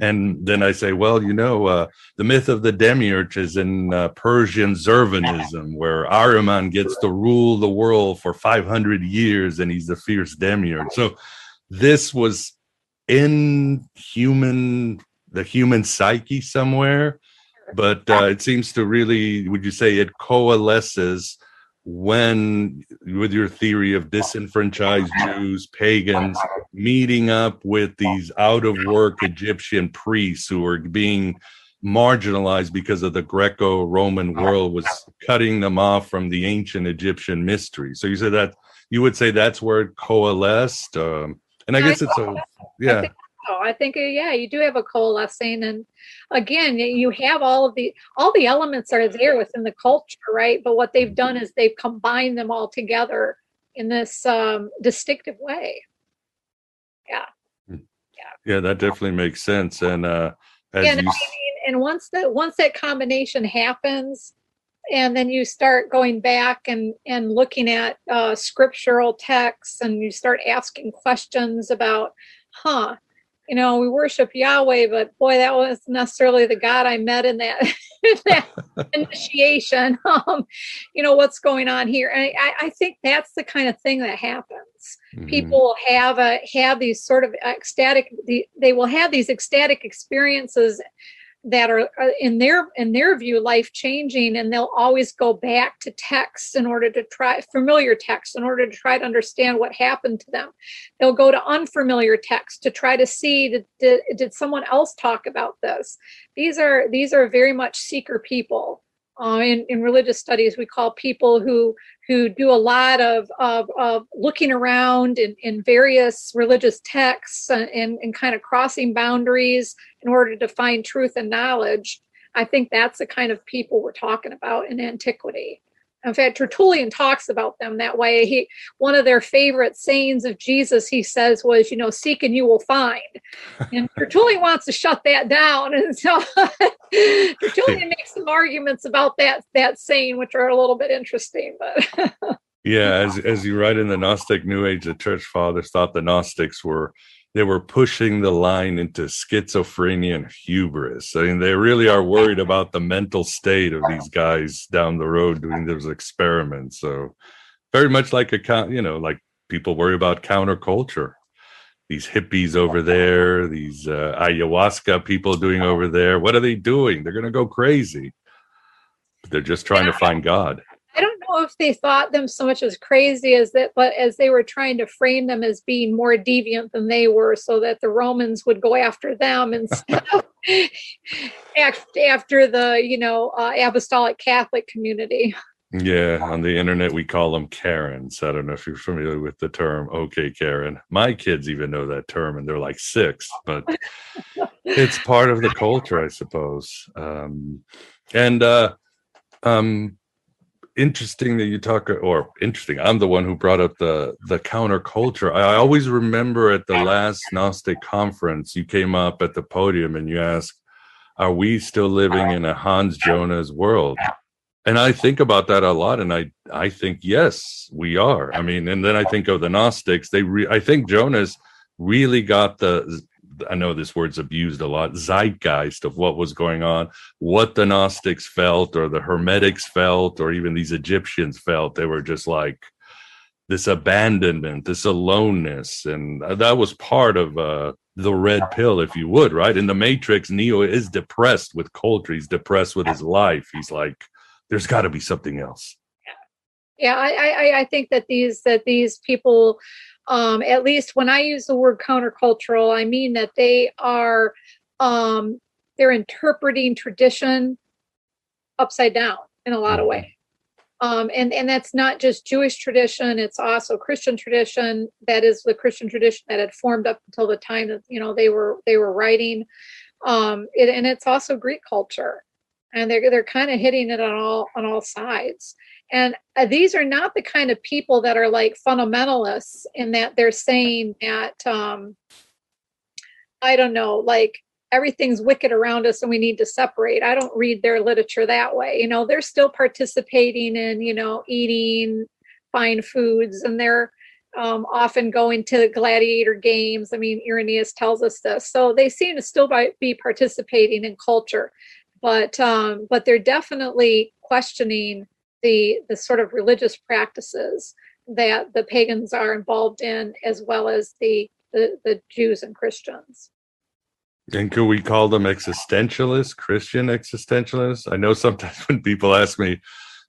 and then I say, well, you know, uh, the myth of the demiurge is in uh, Persian Zurvanism, where Ahriman gets to rule the world for 500 years, and he's the fierce demiurge. So this was in human the human psyche somewhere but uh, it seems to really would you say it coalesces when with your theory of disenfranchised jews pagans meeting up with these out of work egyptian priests who are being marginalized because of the greco-roman world was cutting them off from the ancient egyptian mystery. So you said that you would say that's where it coalesced um, and i guess it's a yeah so I think uh, yeah, you do have a coalescing, and again, you have all of the all the elements are there within the culture, right? But what they've done is they've combined them all together in this um, distinctive way. Yeah, hmm. yeah, yeah. That definitely makes sense, and uh, as and, you... I mean, and once that once that combination happens, and then you start going back and and looking at uh, scriptural texts, and you start asking questions about, huh you know, we worship Yahweh, but boy, that wasn't necessarily the God I met in that, in that initiation. Um, you know, what's going on here? And I, I, think that's the kind of thing that happens. Mm-hmm. People have a have these sort of ecstatic. The, they will have these ecstatic experiences that are uh, in their in their view life changing and they'll always go back to texts in order to try familiar texts in order to try to understand what happened to them. They'll go to unfamiliar texts to try to see did, did, did someone else talk about this? These are these are very much seeker people uh, in, in religious studies we call people who who do a lot of, of, of looking around in, in various religious texts and, and, and kind of crossing boundaries in order to find truth and knowledge I think that's the kind of people we're talking about in antiquity. In fact, Tertullian talks about them that way. He one of their favorite sayings of Jesus, he says, was, you know, seek and you will find. And Tertullian wants to shut that down. And so Tertullian makes some arguments about that that saying, which are a little bit interesting. But yeah, as as you write in the Gnostic New Age, the church fathers thought the Gnostics were they were pushing the line into schizophrenia and hubris. I mean, they really are worried about the mental state of these guys down the road doing those experiments. So, very much like a you know, like people worry about counterculture. These hippies over there, these uh, ayahuasca people doing over there. What are they doing? They're going to go crazy. They're just trying to find God. Know if they thought them so much as crazy as that, but as they were trying to frame them as being more deviant than they were, so that the Romans would go after them instead of after the you know uh, apostolic Catholic community. Yeah, on the internet we call them Karens. I don't know if you're familiar with the term. Okay, Karen. My kids even know that term, and they're like six, but it's part of the culture, I suppose. Um, and uh, um, interesting that you talk or interesting i'm the one who brought up the the counterculture. I always remember at the last gnostic conference you came up at the podium and you asked are we still living in a hans jonas world? And i think about that a lot and i i think yes we are. I mean and then i think of the gnostics they re, i think jonas really got the I know this word's abused a lot, zeitgeist of what was going on, what the Gnostics felt, or the Hermetics felt, or even these Egyptians felt. They were just like this abandonment, this aloneness. And that was part of uh, the red pill, if you would, right? In the Matrix, Neo is depressed with culture, he's depressed with his life. He's like, there's got to be something else. Yeah, I, I, I think that these that these people um, at least when I use the word countercultural, I mean that they are um, they're interpreting tradition upside down in a lot of mm-hmm. ways. Um, and and that's not just Jewish tradition; it's also Christian tradition. That is the Christian tradition that had formed up until the time that you know they were they were writing. Um, it, and it's also Greek culture, and they're they're kind of hitting it on all on all sides. And uh, these are not the kind of people that are like fundamentalists in that they're saying that, um, I don't know, like everything's wicked around us and we need to separate. I don't read their literature that way. You know, they're still participating in, you know, eating fine foods and they're um, often going to gladiator games. I mean, Irenaeus tells us this. So they seem to still be participating in culture, but um, but they're definitely questioning the the sort of religious practices that the pagans are involved in as well as the the, the jews and christians. And could we call them existentialists christian existentialists? I know sometimes when people ask me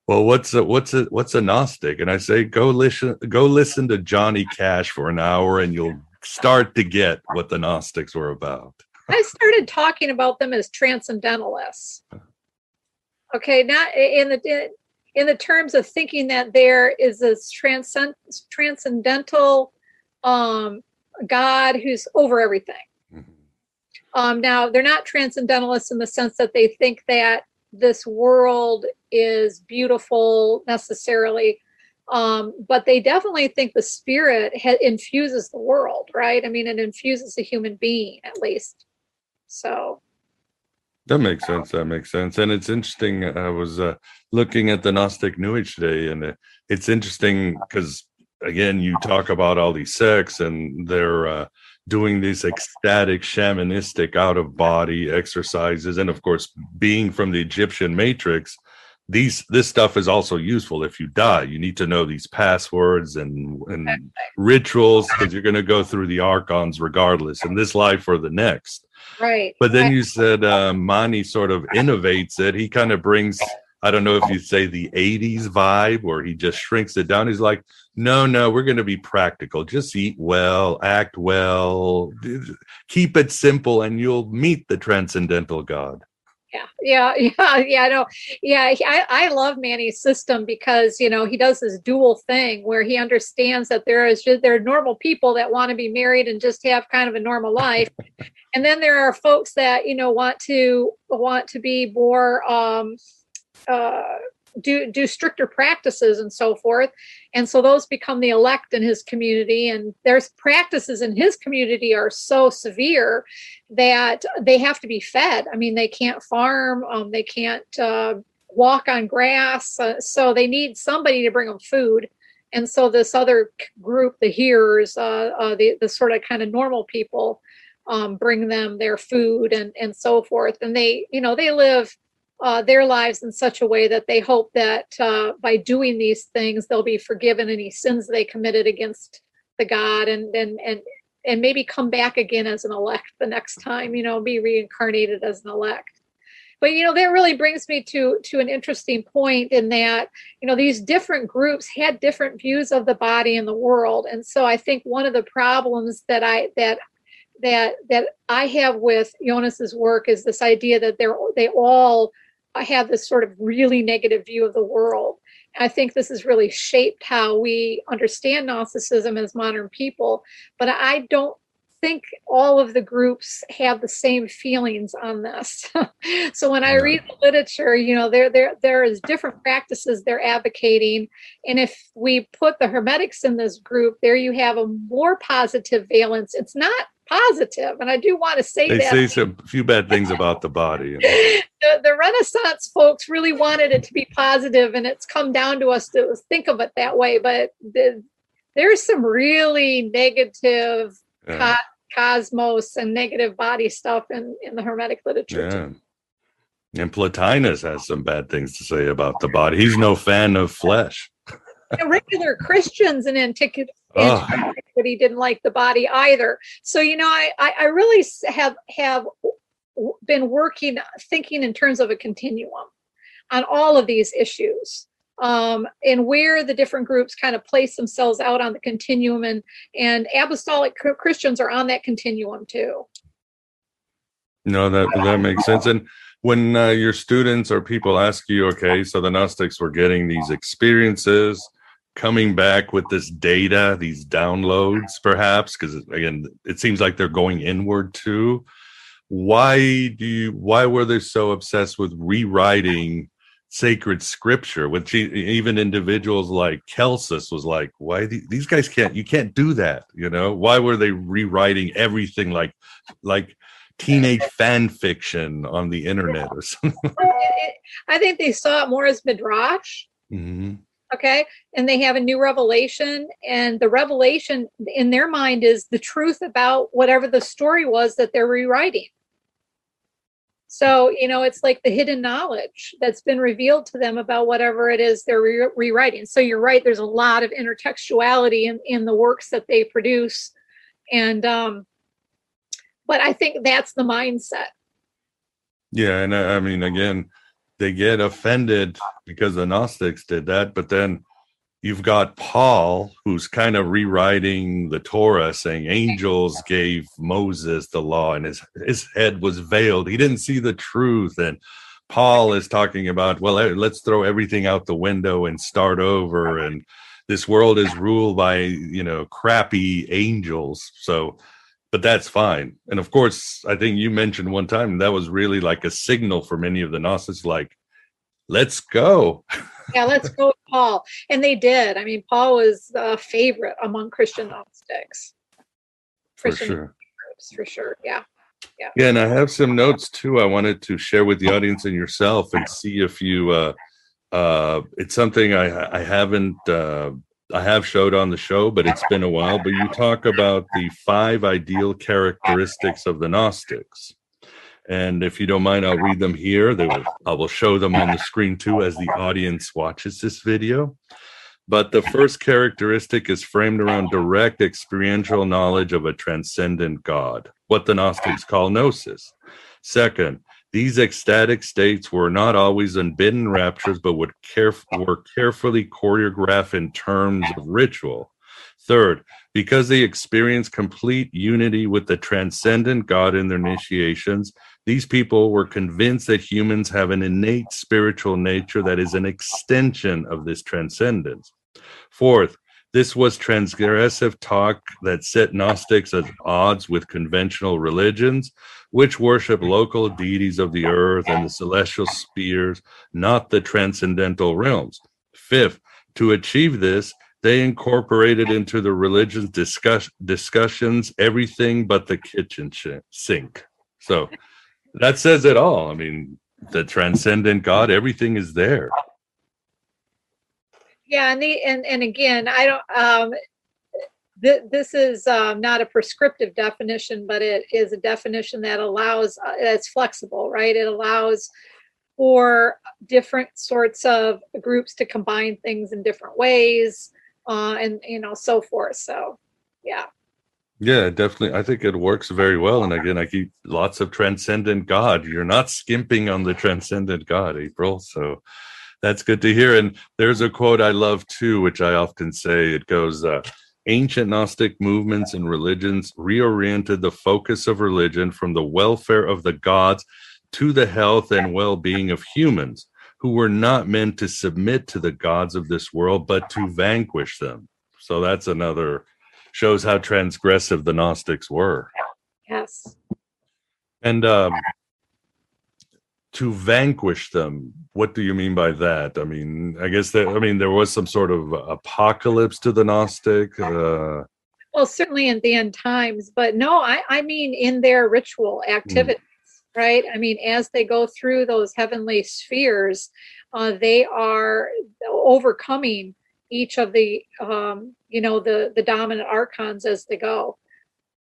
well what's a what's a what's a gnostic? And i say go listen go listen to johnny cash for an hour and you'll start to get what the gnostics were about. I started talking about them as transcendentalists. Okay not in the in the terms of thinking that there is this transcend, transcendental um, God who's over everything. Mm-hmm. Um, now, they're not transcendentalists in the sense that they think that this world is beautiful necessarily, um, but they definitely think the spirit ha- infuses the world, right? I mean, it infuses a human being at least. So that makes sense. That makes sense. And it's interesting. I was uh, looking at the Gnostic New Age today, and uh, it's interesting because, again, you talk about all these sects and they're uh, doing these ecstatic, shamanistic, out of body exercises. And of course, being from the Egyptian matrix, these this stuff is also useful if you die you need to know these passwords and and rituals because you're going to go through the archons regardless in this life or the next Right. But then you said uh, Mani sort of innovates it. He kind of brings, I don't know if you say the 80s vibe or he just shrinks it down. He's like, no, no, we're going to be practical. Just eat well, act well, keep it simple, and you'll meet the transcendental God. Yeah, yeah, yeah, yeah. No, yeah. I, I love Mani's system because you know he does this dual thing where he understands that there is just there are normal people that want to be married and just have kind of a normal life, and then there are folks that you know want to want to be more um, uh, do do stricter practices and so forth. And so those become the elect in his community and there's practices in his community are so severe that they have to be fed. I mean they can't farm um, they can't uh, walk on grass uh, so they need somebody to bring them food. And so this other group the hearers uh, uh, the, the sort of kind of normal people um, bring them their food and and so forth. And they you know they live uh, their lives in such a way that they hope that uh, by doing these things they'll be forgiven any sins they committed against the God and and and and maybe come back again as an elect the next time you know be reincarnated as an elect. But you know that really brings me to to an interesting point in that you know these different groups had different views of the body and the world. And so i think one of the problems that i that that that i have with jonas's work is this idea that they're they all I have this sort of really negative view of the world. I think this has really shaped how we understand Gnosticism as modern people. But I don't think all of the groups have the same feelings on this. so when I read the literature, you know, there there there is different practices they're advocating. And if we put the Hermetics in this group, there you have a more positive valence. It's not positive, and I do want to say they that. say some few bad things about the body. the, the Renaissance folks really wanted it to be positive, and it's come down to us to think of it that way. But the, there's some really negative yeah. co- cosmos and negative body stuff in in the Hermetic literature. Yeah. And Plotinus has some bad things to say about the body. He's no fan of flesh. regular Christians in antiquity, oh. he didn't like the body either. So you know, I I, I really have have been working thinking in terms of a continuum on all of these issues um, and where the different groups kind of place themselves out on the continuum and and apostolic christians are on that continuum too no that that makes sense and when uh, your students or people ask you okay so the gnostics were getting these experiences coming back with this data, these downloads, perhaps, because again, it seems like they're going inward too. Why do you? Why were they so obsessed with rewriting sacred scripture? Which even individuals like Celsus was like, why these guys can't? You can't do that. You know, why were they rewriting everything like, like? teenage fan fiction on the internet or something. I think they saw it more as midrash. Mm-hmm okay? And they have a new revelation and the revelation in their mind is the truth about whatever the story was that they're rewriting. So you know it's like the hidden knowledge that's been revealed to them about whatever it is they're re- rewriting. So you're right there's a lot of intertextuality in, in the works that they produce. And um but i think that's the mindset. Yeah and I, I mean again they get offended because the Gnostics did that, but then you've got Paul who's kind of rewriting the Torah, saying angels gave Moses the law, and his his head was veiled. He didn't see the truth, and Paul is talking about, well, let's throw everything out the window and start over, and this world is ruled by you know crappy angels. So but that's fine. And of course, I think you mentioned one time that was really like a signal for many of the Gnostics, like, let's go. yeah, let's go with Paul. And they did. I mean, Paul was a favorite among Christian Gnostics. Christian for sure. Groups, for sure. Yeah. Yeah. Yeah. And I have some notes too I wanted to share with the audience and yourself and see if you uh uh it's something I I haven't uh I have showed on the show, but it's been a while. But you talk about the five ideal characteristics of the Gnostics. And if you don't mind, I'll read them here. Will, I will show them on the screen too as the audience watches this video. But the first characteristic is framed around direct experiential knowledge of a transcendent God, what the Gnostics call gnosis. Second, these ecstatic states were not always unbidden raptures, but would caref- were carefully choreographed in terms of ritual. Third, because they experienced complete unity with the transcendent God in their initiations, These people were convinced that humans have an innate spiritual nature that is an extension of this transcendence. Fourth, this was transgressive talk that set Gnostics at odds with conventional religions, which worship local deities of the earth and the celestial spheres, not the transcendental realms. Fifth, to achieve this, they incorporated into the religion's discuss- discussions everything but the kitchen sink. So that says it all. I mean, the transcendent God, everything is there. Yeah, and the and and again, I don't. Um, th- this is um, not a prescriptive definition, but it is a definition that allows. Uh, it's flexible, right? It allows for different sorts of groups to combine things in different ways, uh, and you know, so forth. So, yeah. Yeah, definitely. I think it works very well. And again, I keep lots of transcendent God. You're not skimping on the transcendent God, April. So that's good to hear. And there's a quote I love too, which I often say. It goes, uh, Ancient Gnostic movements and religions reoriented the focus of religion from the welfare of the gods to the health and well being of humans, who were not meant to submit to the gods of this world, but to vanquish them. So that's another shows how transgressive the Gnostics were. Yes. And um, to vanquish them, what do you mean by that? I mean, I guess that I mean there was some sort of apocalypse to the Gnostic. Uh, well, certainly in the end times, but no, I, I mean in their ritual activities, mm. right? I mean, as they go through those heavenly spheres, uh, they are overcoming each of the um, you know the the dominant archons as they go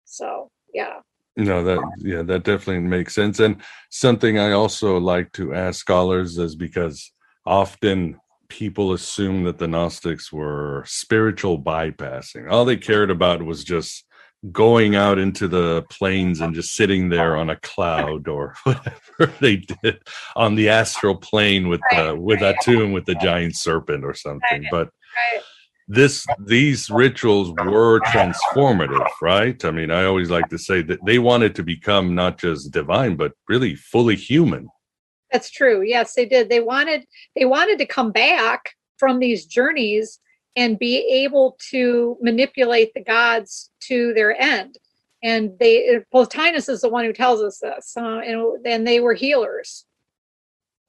so yeah no that yeah that definitely makes sense. And something i also like to ask scholars is because often people assume that the gnostics were spiritual bypassing. All they cared about was just going out into the plains and just sitting there on a cloud or whatever they did on the astral plane with uh, the with that tomb with the giant serpent or something. Right, but this these rituals were transformative right? I mean i always like to say that they wanted to become not just divine but really fully human. That's true. Yes they did. They wanted they wanted to come back from these journeys and be able to manipulate the gods to their end. And they plotinus is the one who tells us this uh, and, and they were healers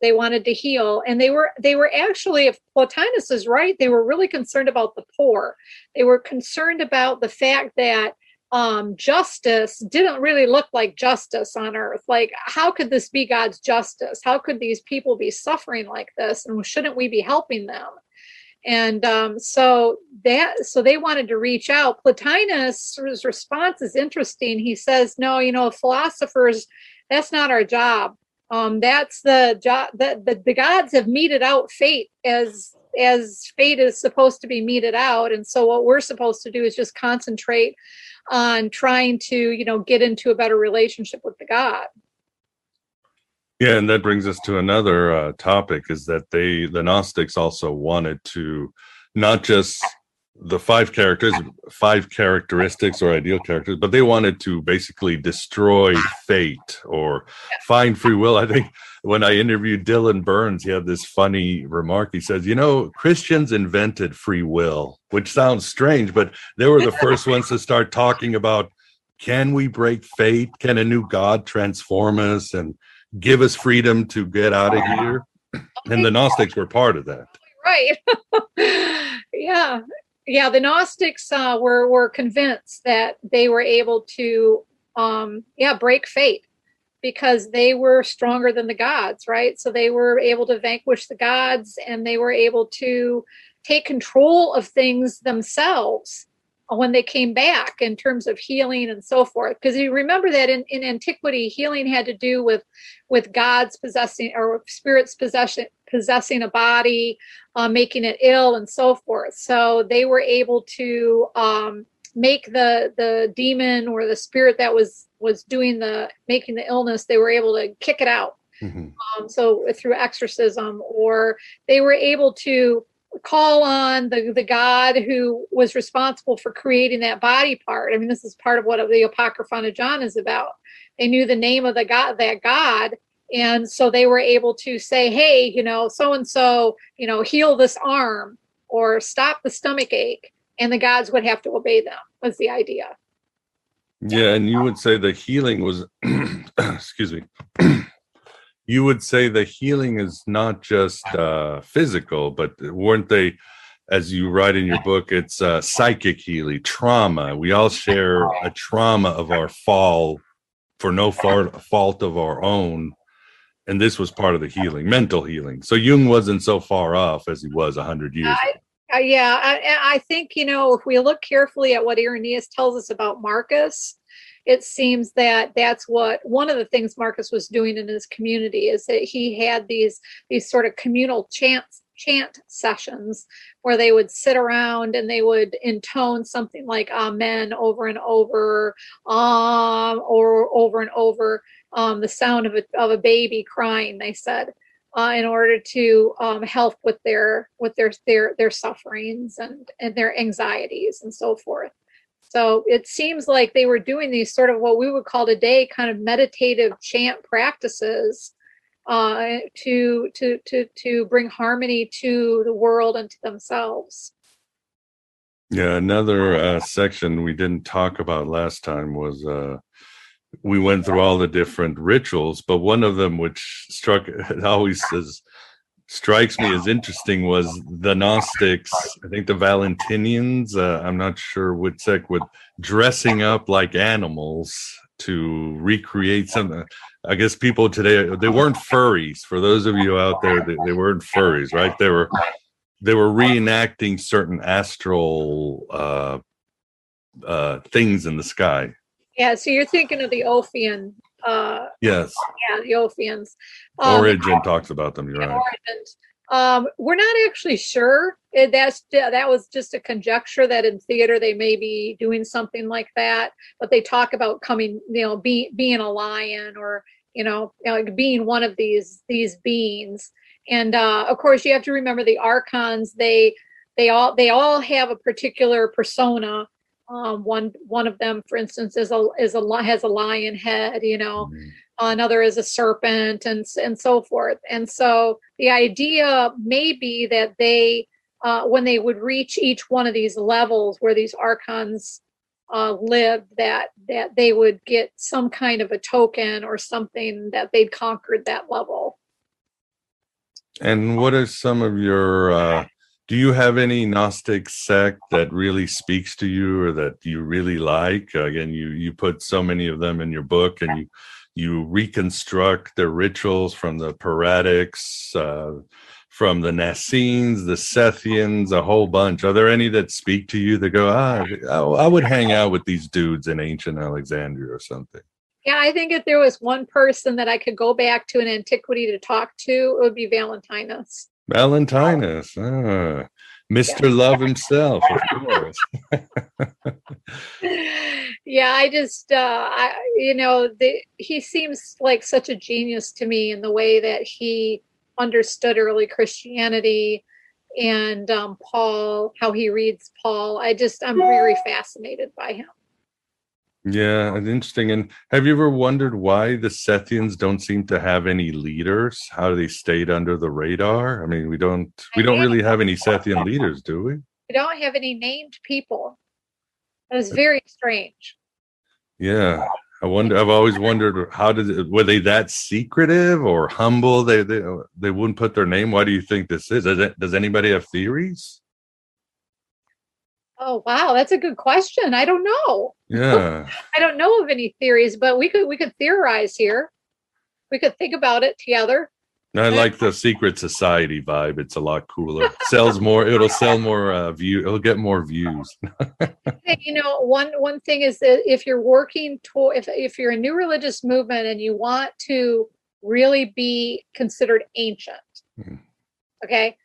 they wanted to heal. And they were they were actually if plotinus is right they were really concerned about the poor. They were concerned about the fact that um, justice didn't really look like justice on earth. Like how could this be god's justice? How could these people be suffering like this? And shouldn't we be helping them? And um, so that so they wanted to reach out. Plotinus response is interesting. He says no you know philosophers that's not our job um, that's the job that the, the gods have meted out fate as as fate is supposed to be meted out. And so what we're supposed to do is just concentrate on trying to you know get into a better relationship with the god. Yeah and that brings us to another uh, topic is that they the gnostics also wanted to not just the five characters, five characteristics or ideal characters, but they wanted to basically destroy fate or find free will. I think when I interviewed Dylan Burns, he had this funny remark. He says, You know, Christians invented free will, which sounds strange, but they were the first ones to start talking about can we break fate? Can a new God transform us and give us freedom to get out of here? And the Gnostics were part of that. Right. yeah yeah, the Gnostics uh, were were convinced that they were able to, um, yeah, break fate because they were stronger than the gods, right? So they were able to vanquish the gods, and they were able to take control of things themselves when they came back in terms of healing and so forth because you remember that in, in antiquity healing had to do with with gods possessing or spirits possessing possessing a body uh, making it ill and so forth so they were able to um, make the the demon or the spirit that was was doing the making the illness they were able to kick it out mm-hmm. um, so through exorcism or they were able to call on the, the God who was responsible for creating that body part. I mean, this is part of what the Apocryphon of John is about. they knew the name of the god that god and so they were able to say hey you know so and so you know heal this arm or stop the stomach ache and the gods would have to obey them was the idea. Yeah and you would say the healing was excuse me you would say the healing is not just uh physical but weren't they as you write in your book it's uh psychic healing trauma. We all share a trauma of our fall for no fault of our own and this was part of the healing mental healing. So jung wasn't so far off as he was 100 years I, uh, yeah I, I, think you know if we look carefully at what irenaeus tells us about marcus it seems that that's what one of the things marcus was doing in his community is that he had these these sort of communal chants chant sessions where they would sit around and they would intone something like amen over and over um or over and over um, the sound of a, of a baby crying they said uh, in order to um, help with their with their their their sufferings and and their anxieties and so forth so it seems like they were doing these sort of what we would call today kind of meditative chant practices uh, to to to to bring harmony to the world and to themselves. Yeah, another uh, section we didn't talk about last time was uh, we went through all the different rituals, but one of them which struck it always says strikes me as interesting was the Gnostics. I think the Valentinians. Uh, I'm not sure which sect with dressing up like animals to recreate something. I guess people today they weren't furries. For those of you out there, they, they weren't furries, right? They were they were reenacting certain astral uh, uh, things in the sky. Yeah, so you're thinking of the Ophian. Uh, yes. Yeah, the Ophians. Um, Origen talks about them. You're right. Origen. Um, we're not actually sure. That's that was just a conjecture that in theater they may be doing something like that. But they talk about coming, you know, be, being a lion or you know, like being one of these these beings. And uh, of course, you have to remember the archons. They they all they all have a particular persona. Um, one one of them, for instance, is a is a has a lion head. You know. Mm-hmm another is a serpent and and so forth and so the idea may be that they uh, when they would reach each one of these levels where these archons uh, lived that that they would get some kind of a token or something that they'd conquered that level and what are some of your uh, do you have any gnostic sect that really speaks to you or that you really like again you you put so many of them in your book and you you reconstruct the rituals from the Peratics, uh, from the Naassenes, the Sethians, a whole bunch. Are there any that speak to you that go, ah, I would hang out with these dudes in ancient Alexandria or something? Yeah, I think if there was one person that I could go back to in antiquity to talk to, it would be Valentinus. Valentinus. Ah. Mr. Yeah. Love himself, of course. yeah, I just, uh, I, you know, the, he seems like such a genius to me in the way that he understood early Christianity and um, Paul, how he reads Paul. I just, I'm very fascinated by him. Yeah, interesting. And have you ever wondered why the Sethians don't seem to have any leaders? How do they stayed under the radar? I mean, we don't we don't really have any Sethian leaders, do we? We don't have any named people. It was very strange. Yeah. I wonder I've always wondered how did it, were they that secretive or humble? They they they wouldn't put their name. Why do you think this is? Does it, does anybody have theories? Oh wow, that's a good question. I don't know. Yeah. I don't know of any theories, but we could we could theorize here. We could think about it together. I like the secret society vibe. It's a lot cooler. Sells more. It'll sell more uh, view. It'll get more views. you know, one one thing is that if you're working to if if you're a new religious movement and you want to really be considered ancient, hmm. okay,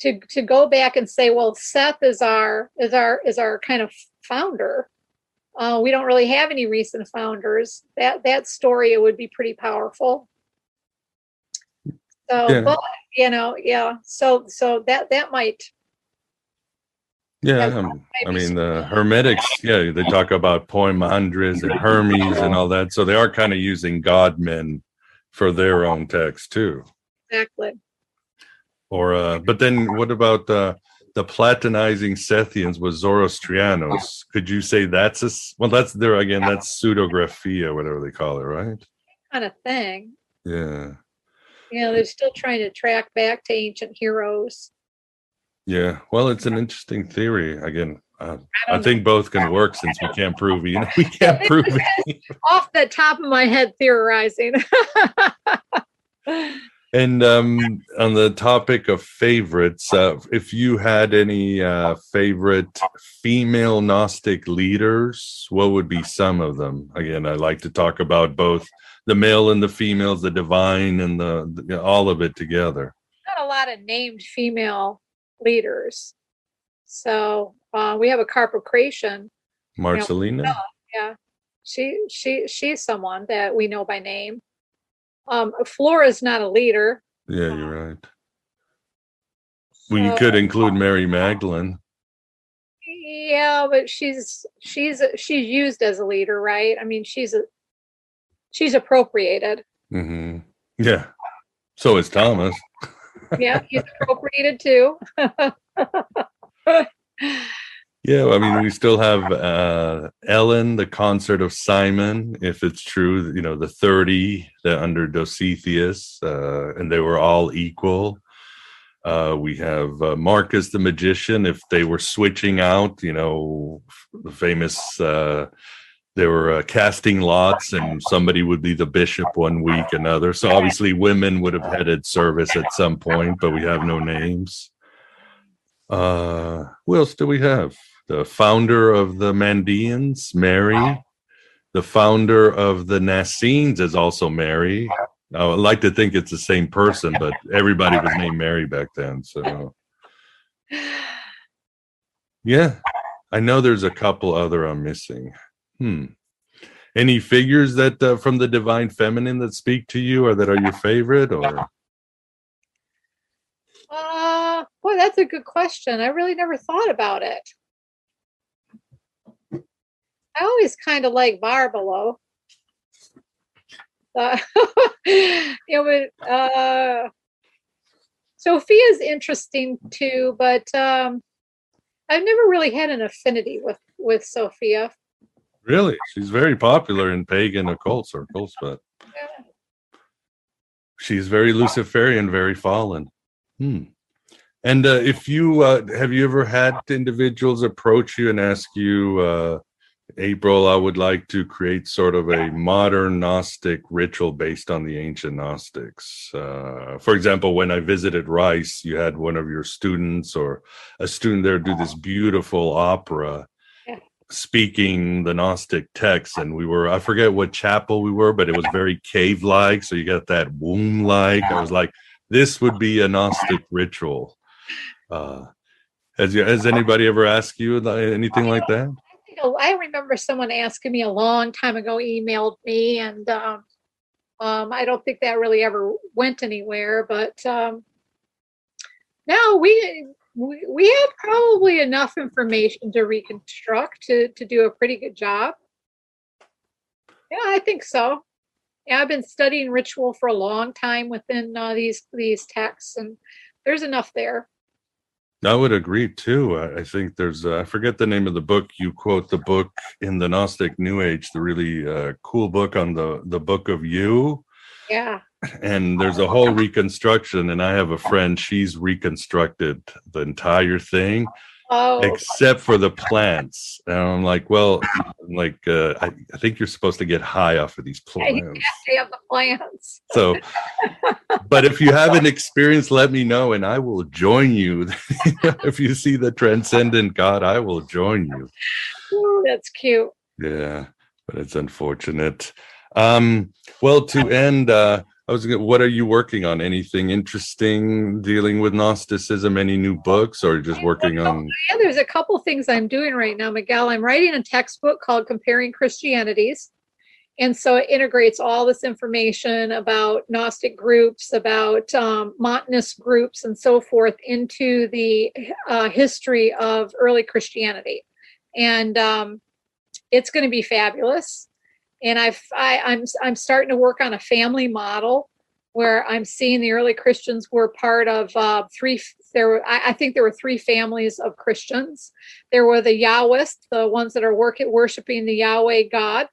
to to go back and say, well, Seth is our is our is our kind of founder. Uh, we don't really have any recent founders. That that story it would be pretty powerful. So, yeah. but you know, yeah. So so that that might. Yeah, um, I mean the Hermetics. Yeah, they talk about Poimandres and Hermes and all that. So they are kind of using god men for their own text too. Exactly. Or, uh, but then what about uh, the Platonizing Sethians with Zostrianos? Could you say that's a well? That's there again. That's pseudographia, whatever they call it, right? Kind of thing. Yeah. You know, they're still trying to track back to ancient heroes. Yeah, well, it's an interesting theory. Again, uh, I, I think both can work since we can't prove. You know, we can't prove it. Off the top of my head, theorizing. and um, on the topic of favorites, uh, if you had any uh, favorite female Gnostic leaders, what would be some of them? Again, I like to talk about both the male and the females, the divine and the, the all of it together. Not a lot of named female leaders. So uh, we have a Carpocratian. Marcellina. You know, yeah, she she she's someone that we know by name. Um, Flora's not a leader. Yeah, you're right. Well, you could include Mary Magdalene. Yeah, but she's she's she's used as a leader, right? I mean, she's a she's appropriated. Mm-hmm. Yeah. So is Thomas. yeah, he's appropriated too. yeah, I mean, we still have uh, Helen, the concert of Simon, if it's true, you know, the 30 that under Dositheus, uh, and they were all equal. Uh, we have uh, Marcus the magician. If they were switching out, you know, the famous uh, they were uh, casting lots and somebody would be the bishop one week another so obviously women would have headed service at some point but we have no names uh who else do we have the founder of the mandeans mary the founder of the naassenes is also mary i would like to think it's the same person but everybody was named mary back then so yeah i know there's a couple other i'm missing Hmm. Any figures that uh, from the divine feminine that speak to you or that are your favorite or? Uh, boy, that's a good question. I really never thought about it. I always kind of like Barbelo. Uh, know, but uh, Sophia's interesting too, but um, I've never really had an affinity with with Sophia. Really, she's very popular in pagan occult circles, but she's very Luciferian, very fallen. Hmm. And uh, if you uh, have you ever had individuals approach you and ask you, uh, April, I would like to create sort of a modern Gnostic ritual based on the ancient Gnostics. Uh, for example, when I visited Rice, you had one of your students or a student there do this beautiful opera speaking the Gnostic text, and we were I forget what chapel we were, but it was very cave like. So you got that womb like. I was like, this would be a Gnostic ritual. Uh, has you has anybody ever asked you anything like that? I remember someone asking me a long time ago, emailed me, and um, um, I don't think that really ever went anywhere. But um, no, we we, we have probably enough information to reconstruct to, to do a pretty good job. Yeah, I think so. Yeah, I've been studying ritual for a long time within uh, these these texts, and there's enough there. I would agree too. I think there's uh, I forget the name of the book. Jeu quote the book in the Gnostic New Age, the really uh, cool book on the the Book of You. Yeah and there's a whole reconstruction and i have a friend she's reconstructed the entire thing oh. except for the plants. And i'm like well I'm like uh, I, I, think you're supposed to get high off of these plants. yeah, have the plants. So but if you have an experience let me know and i will join you. If you see the transcendent god i will join you. Oh, that's cute. Yeah but it's unfortunate. Um well to end uh I was gonna, what are you working on? Anything interesting dealing with Gnosticism? Any new books or just working on? Yeah, there's a couple things I'm doing right now, Miguel. I'm writing a textbook called Comparing Christianities. and so it integrates all this information about Gnostic groups, about um, Montanist groups, and so forth into the uh, history of early Christianity. And um, it's going to be fabulous. And I've, I, I'm, I'm starting to work on a family model where I'm seeing the early Christians were part of uh, three. There were, I, I, think there were three families of Christians. There were the Yahwists, the ones that are working worshiping the Yahweh God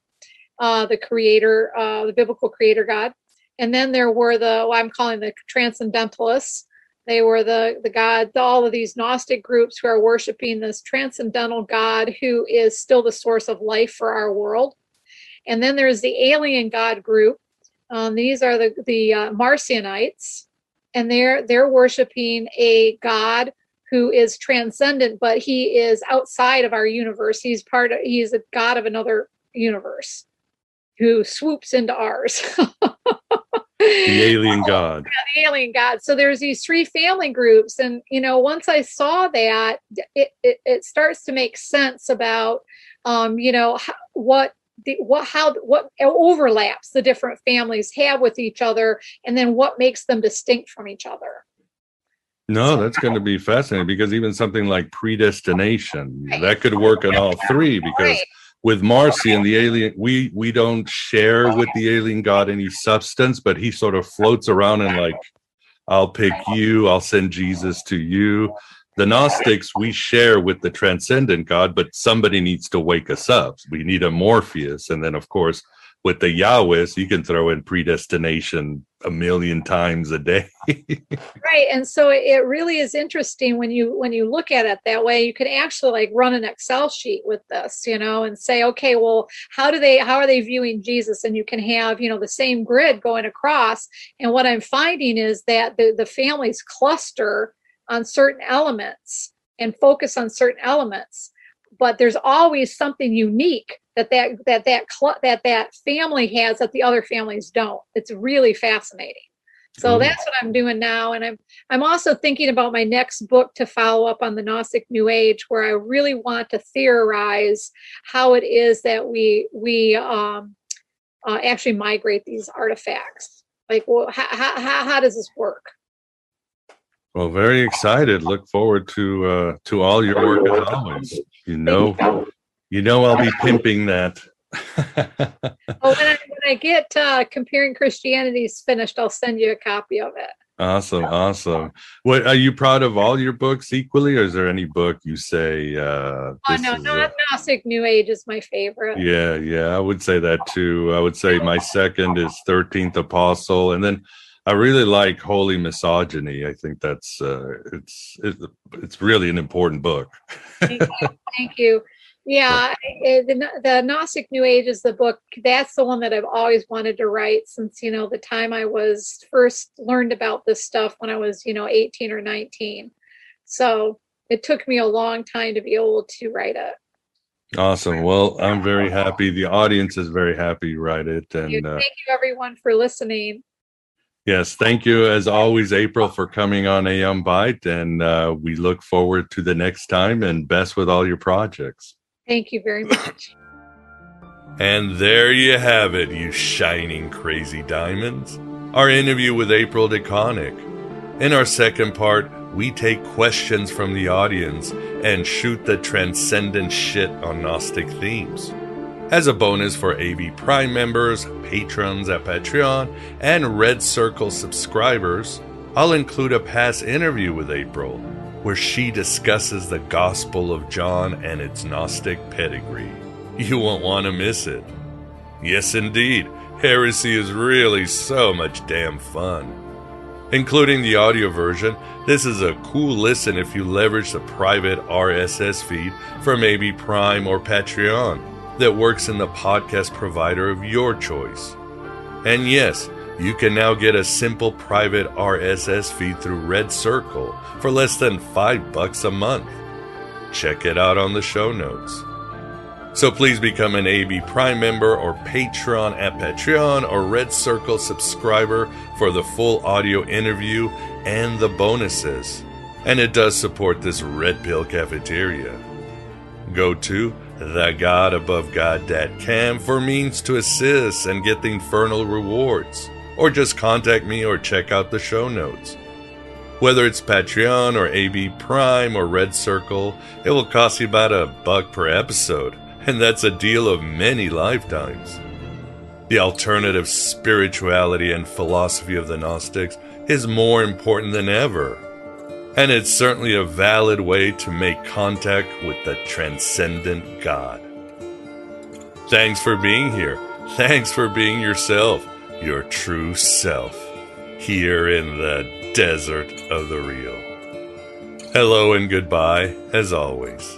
uh, the creator, uh, the biblical creator God. And then there were the, I'm calling the transcendentalists. They were the, the God, all of these Gnostic groups who are worshiping this transcendental God who is still the source of life for our world. And then there's the alien God group. Um, these are the, the uh, Marcionites, and they're, they're worshiping a God who is transcendent, but he is outside of our universe. He's part of, he's a God of another universe who swoops into ours. the alien god. Yeah, the alien god. So there's these three family groups, and you know, once I saw that, it it, it starts to make sense about, um, you know, how, what the what how what overlaps the different families have with each other, and then what makes them distinct from each other. No, that's going to be fascinating because even something like predestination right. that could work in all three because. Right with and the alien, we we don't share with the alien god any substance, but he sort of floats around and like, I'll pick you, I'll send Jesus to you. The Gnostics, we share with the transcendent God, but somebody needs to wake us up. We need a Morpheus, and then of course with the Yahwist, you can throw in predestination a million times a day. right. And so it really is interesting when you when you look at it that way, you can actually like run an Excel sheet with this, you know, and say, okay, well, how do they how are they viewing Jesus? And you can have, you know, the same grid going across. And what I'm finding is that the, the families cluster on certain elements and focus on certain elements but there's always something unique that that that that cl- that that family has that the other families don't. It's really fascinating. So that's what I'm doing now, and I'm I'm also thinking about my next book to follow up on the Gnostic New Age, where I really want to theorize how it is that we we um, uh, actually migrate these artifacts. Like, well, how, how, how does this work? Well, very excited. Look forward to uh, to all your work as always. You know, you know, I'll be pimping that. oh, when I, when I get uh, comparing Christianities finished, I'll send you a copy of it. Awesome, awesome. What are you proud of all your books equally, or is there any book you say? Uh, oh no, not Gnostic New Age is my favorite. Yeah, yeah, I would say that too. I would say my second is Thirteenth Apostle, and then I really like Holy Misogyny. I think that's uh, it's it's really an important book. Thank you. Thank you. Yeah, the, the Gnostic New Age is the book. That's the one that I've always wanted to write since you know the time I was first learned about this stuff when I was you know 18 or 19. So it took me a long time to be able to write it. Awesome. Well, I'm very happy. The audience is very happy you write it. And thank you, uh, thank you everyone for listening. Yes, thank you as always, April, for coming on Aeon Byte, and uh, we look forward to the next time. And best with all your projects. Thank you very much. and there you have it, you shining crazy diamonds. Our interview with April DeConick. In our second part, we take questions from the audience and shoot the transcendent shit on Gnostic themes. As a bonus for AB Prime members, patrons at Patreon, and Red Circle subscribers, I'll include a past interview with April where she discusses the Gospel of John and its Gnostic pedigree. You won't want to miss it. Yes, indeed, heresy is really so much damn fun. Including the audio version, this is a cool listen if you leverage the private RSS feed from AB Prime or Patreon that works in the podcast provider of your choice. And yes, you can now get a simple private RSS feed through Red Circle for less than 5 bucks a month. Check it out on the show notes. So please become an AB Prime member or patron at Patreon or Red Circle subscriber for the full audio interview and the bonuses. And it does support this Red Pill cafeteria. Go to the God above God dat cam for means to assist and get the infernal rewards. Or just contact me or check out the show notes. Whether it's Patreon or AB Prime or Red Circle, it will cost you about a buck per episode, and that's a deal of many lifetimes. The alternative spirituality and philosophy of the Gnostics is more important than ever, and it's certainly a valid way to make contact with the transcendent God. Thanks for being here. Thanks for being yourself, your true self, here in the desert of the real. Hello and goodbye, as always.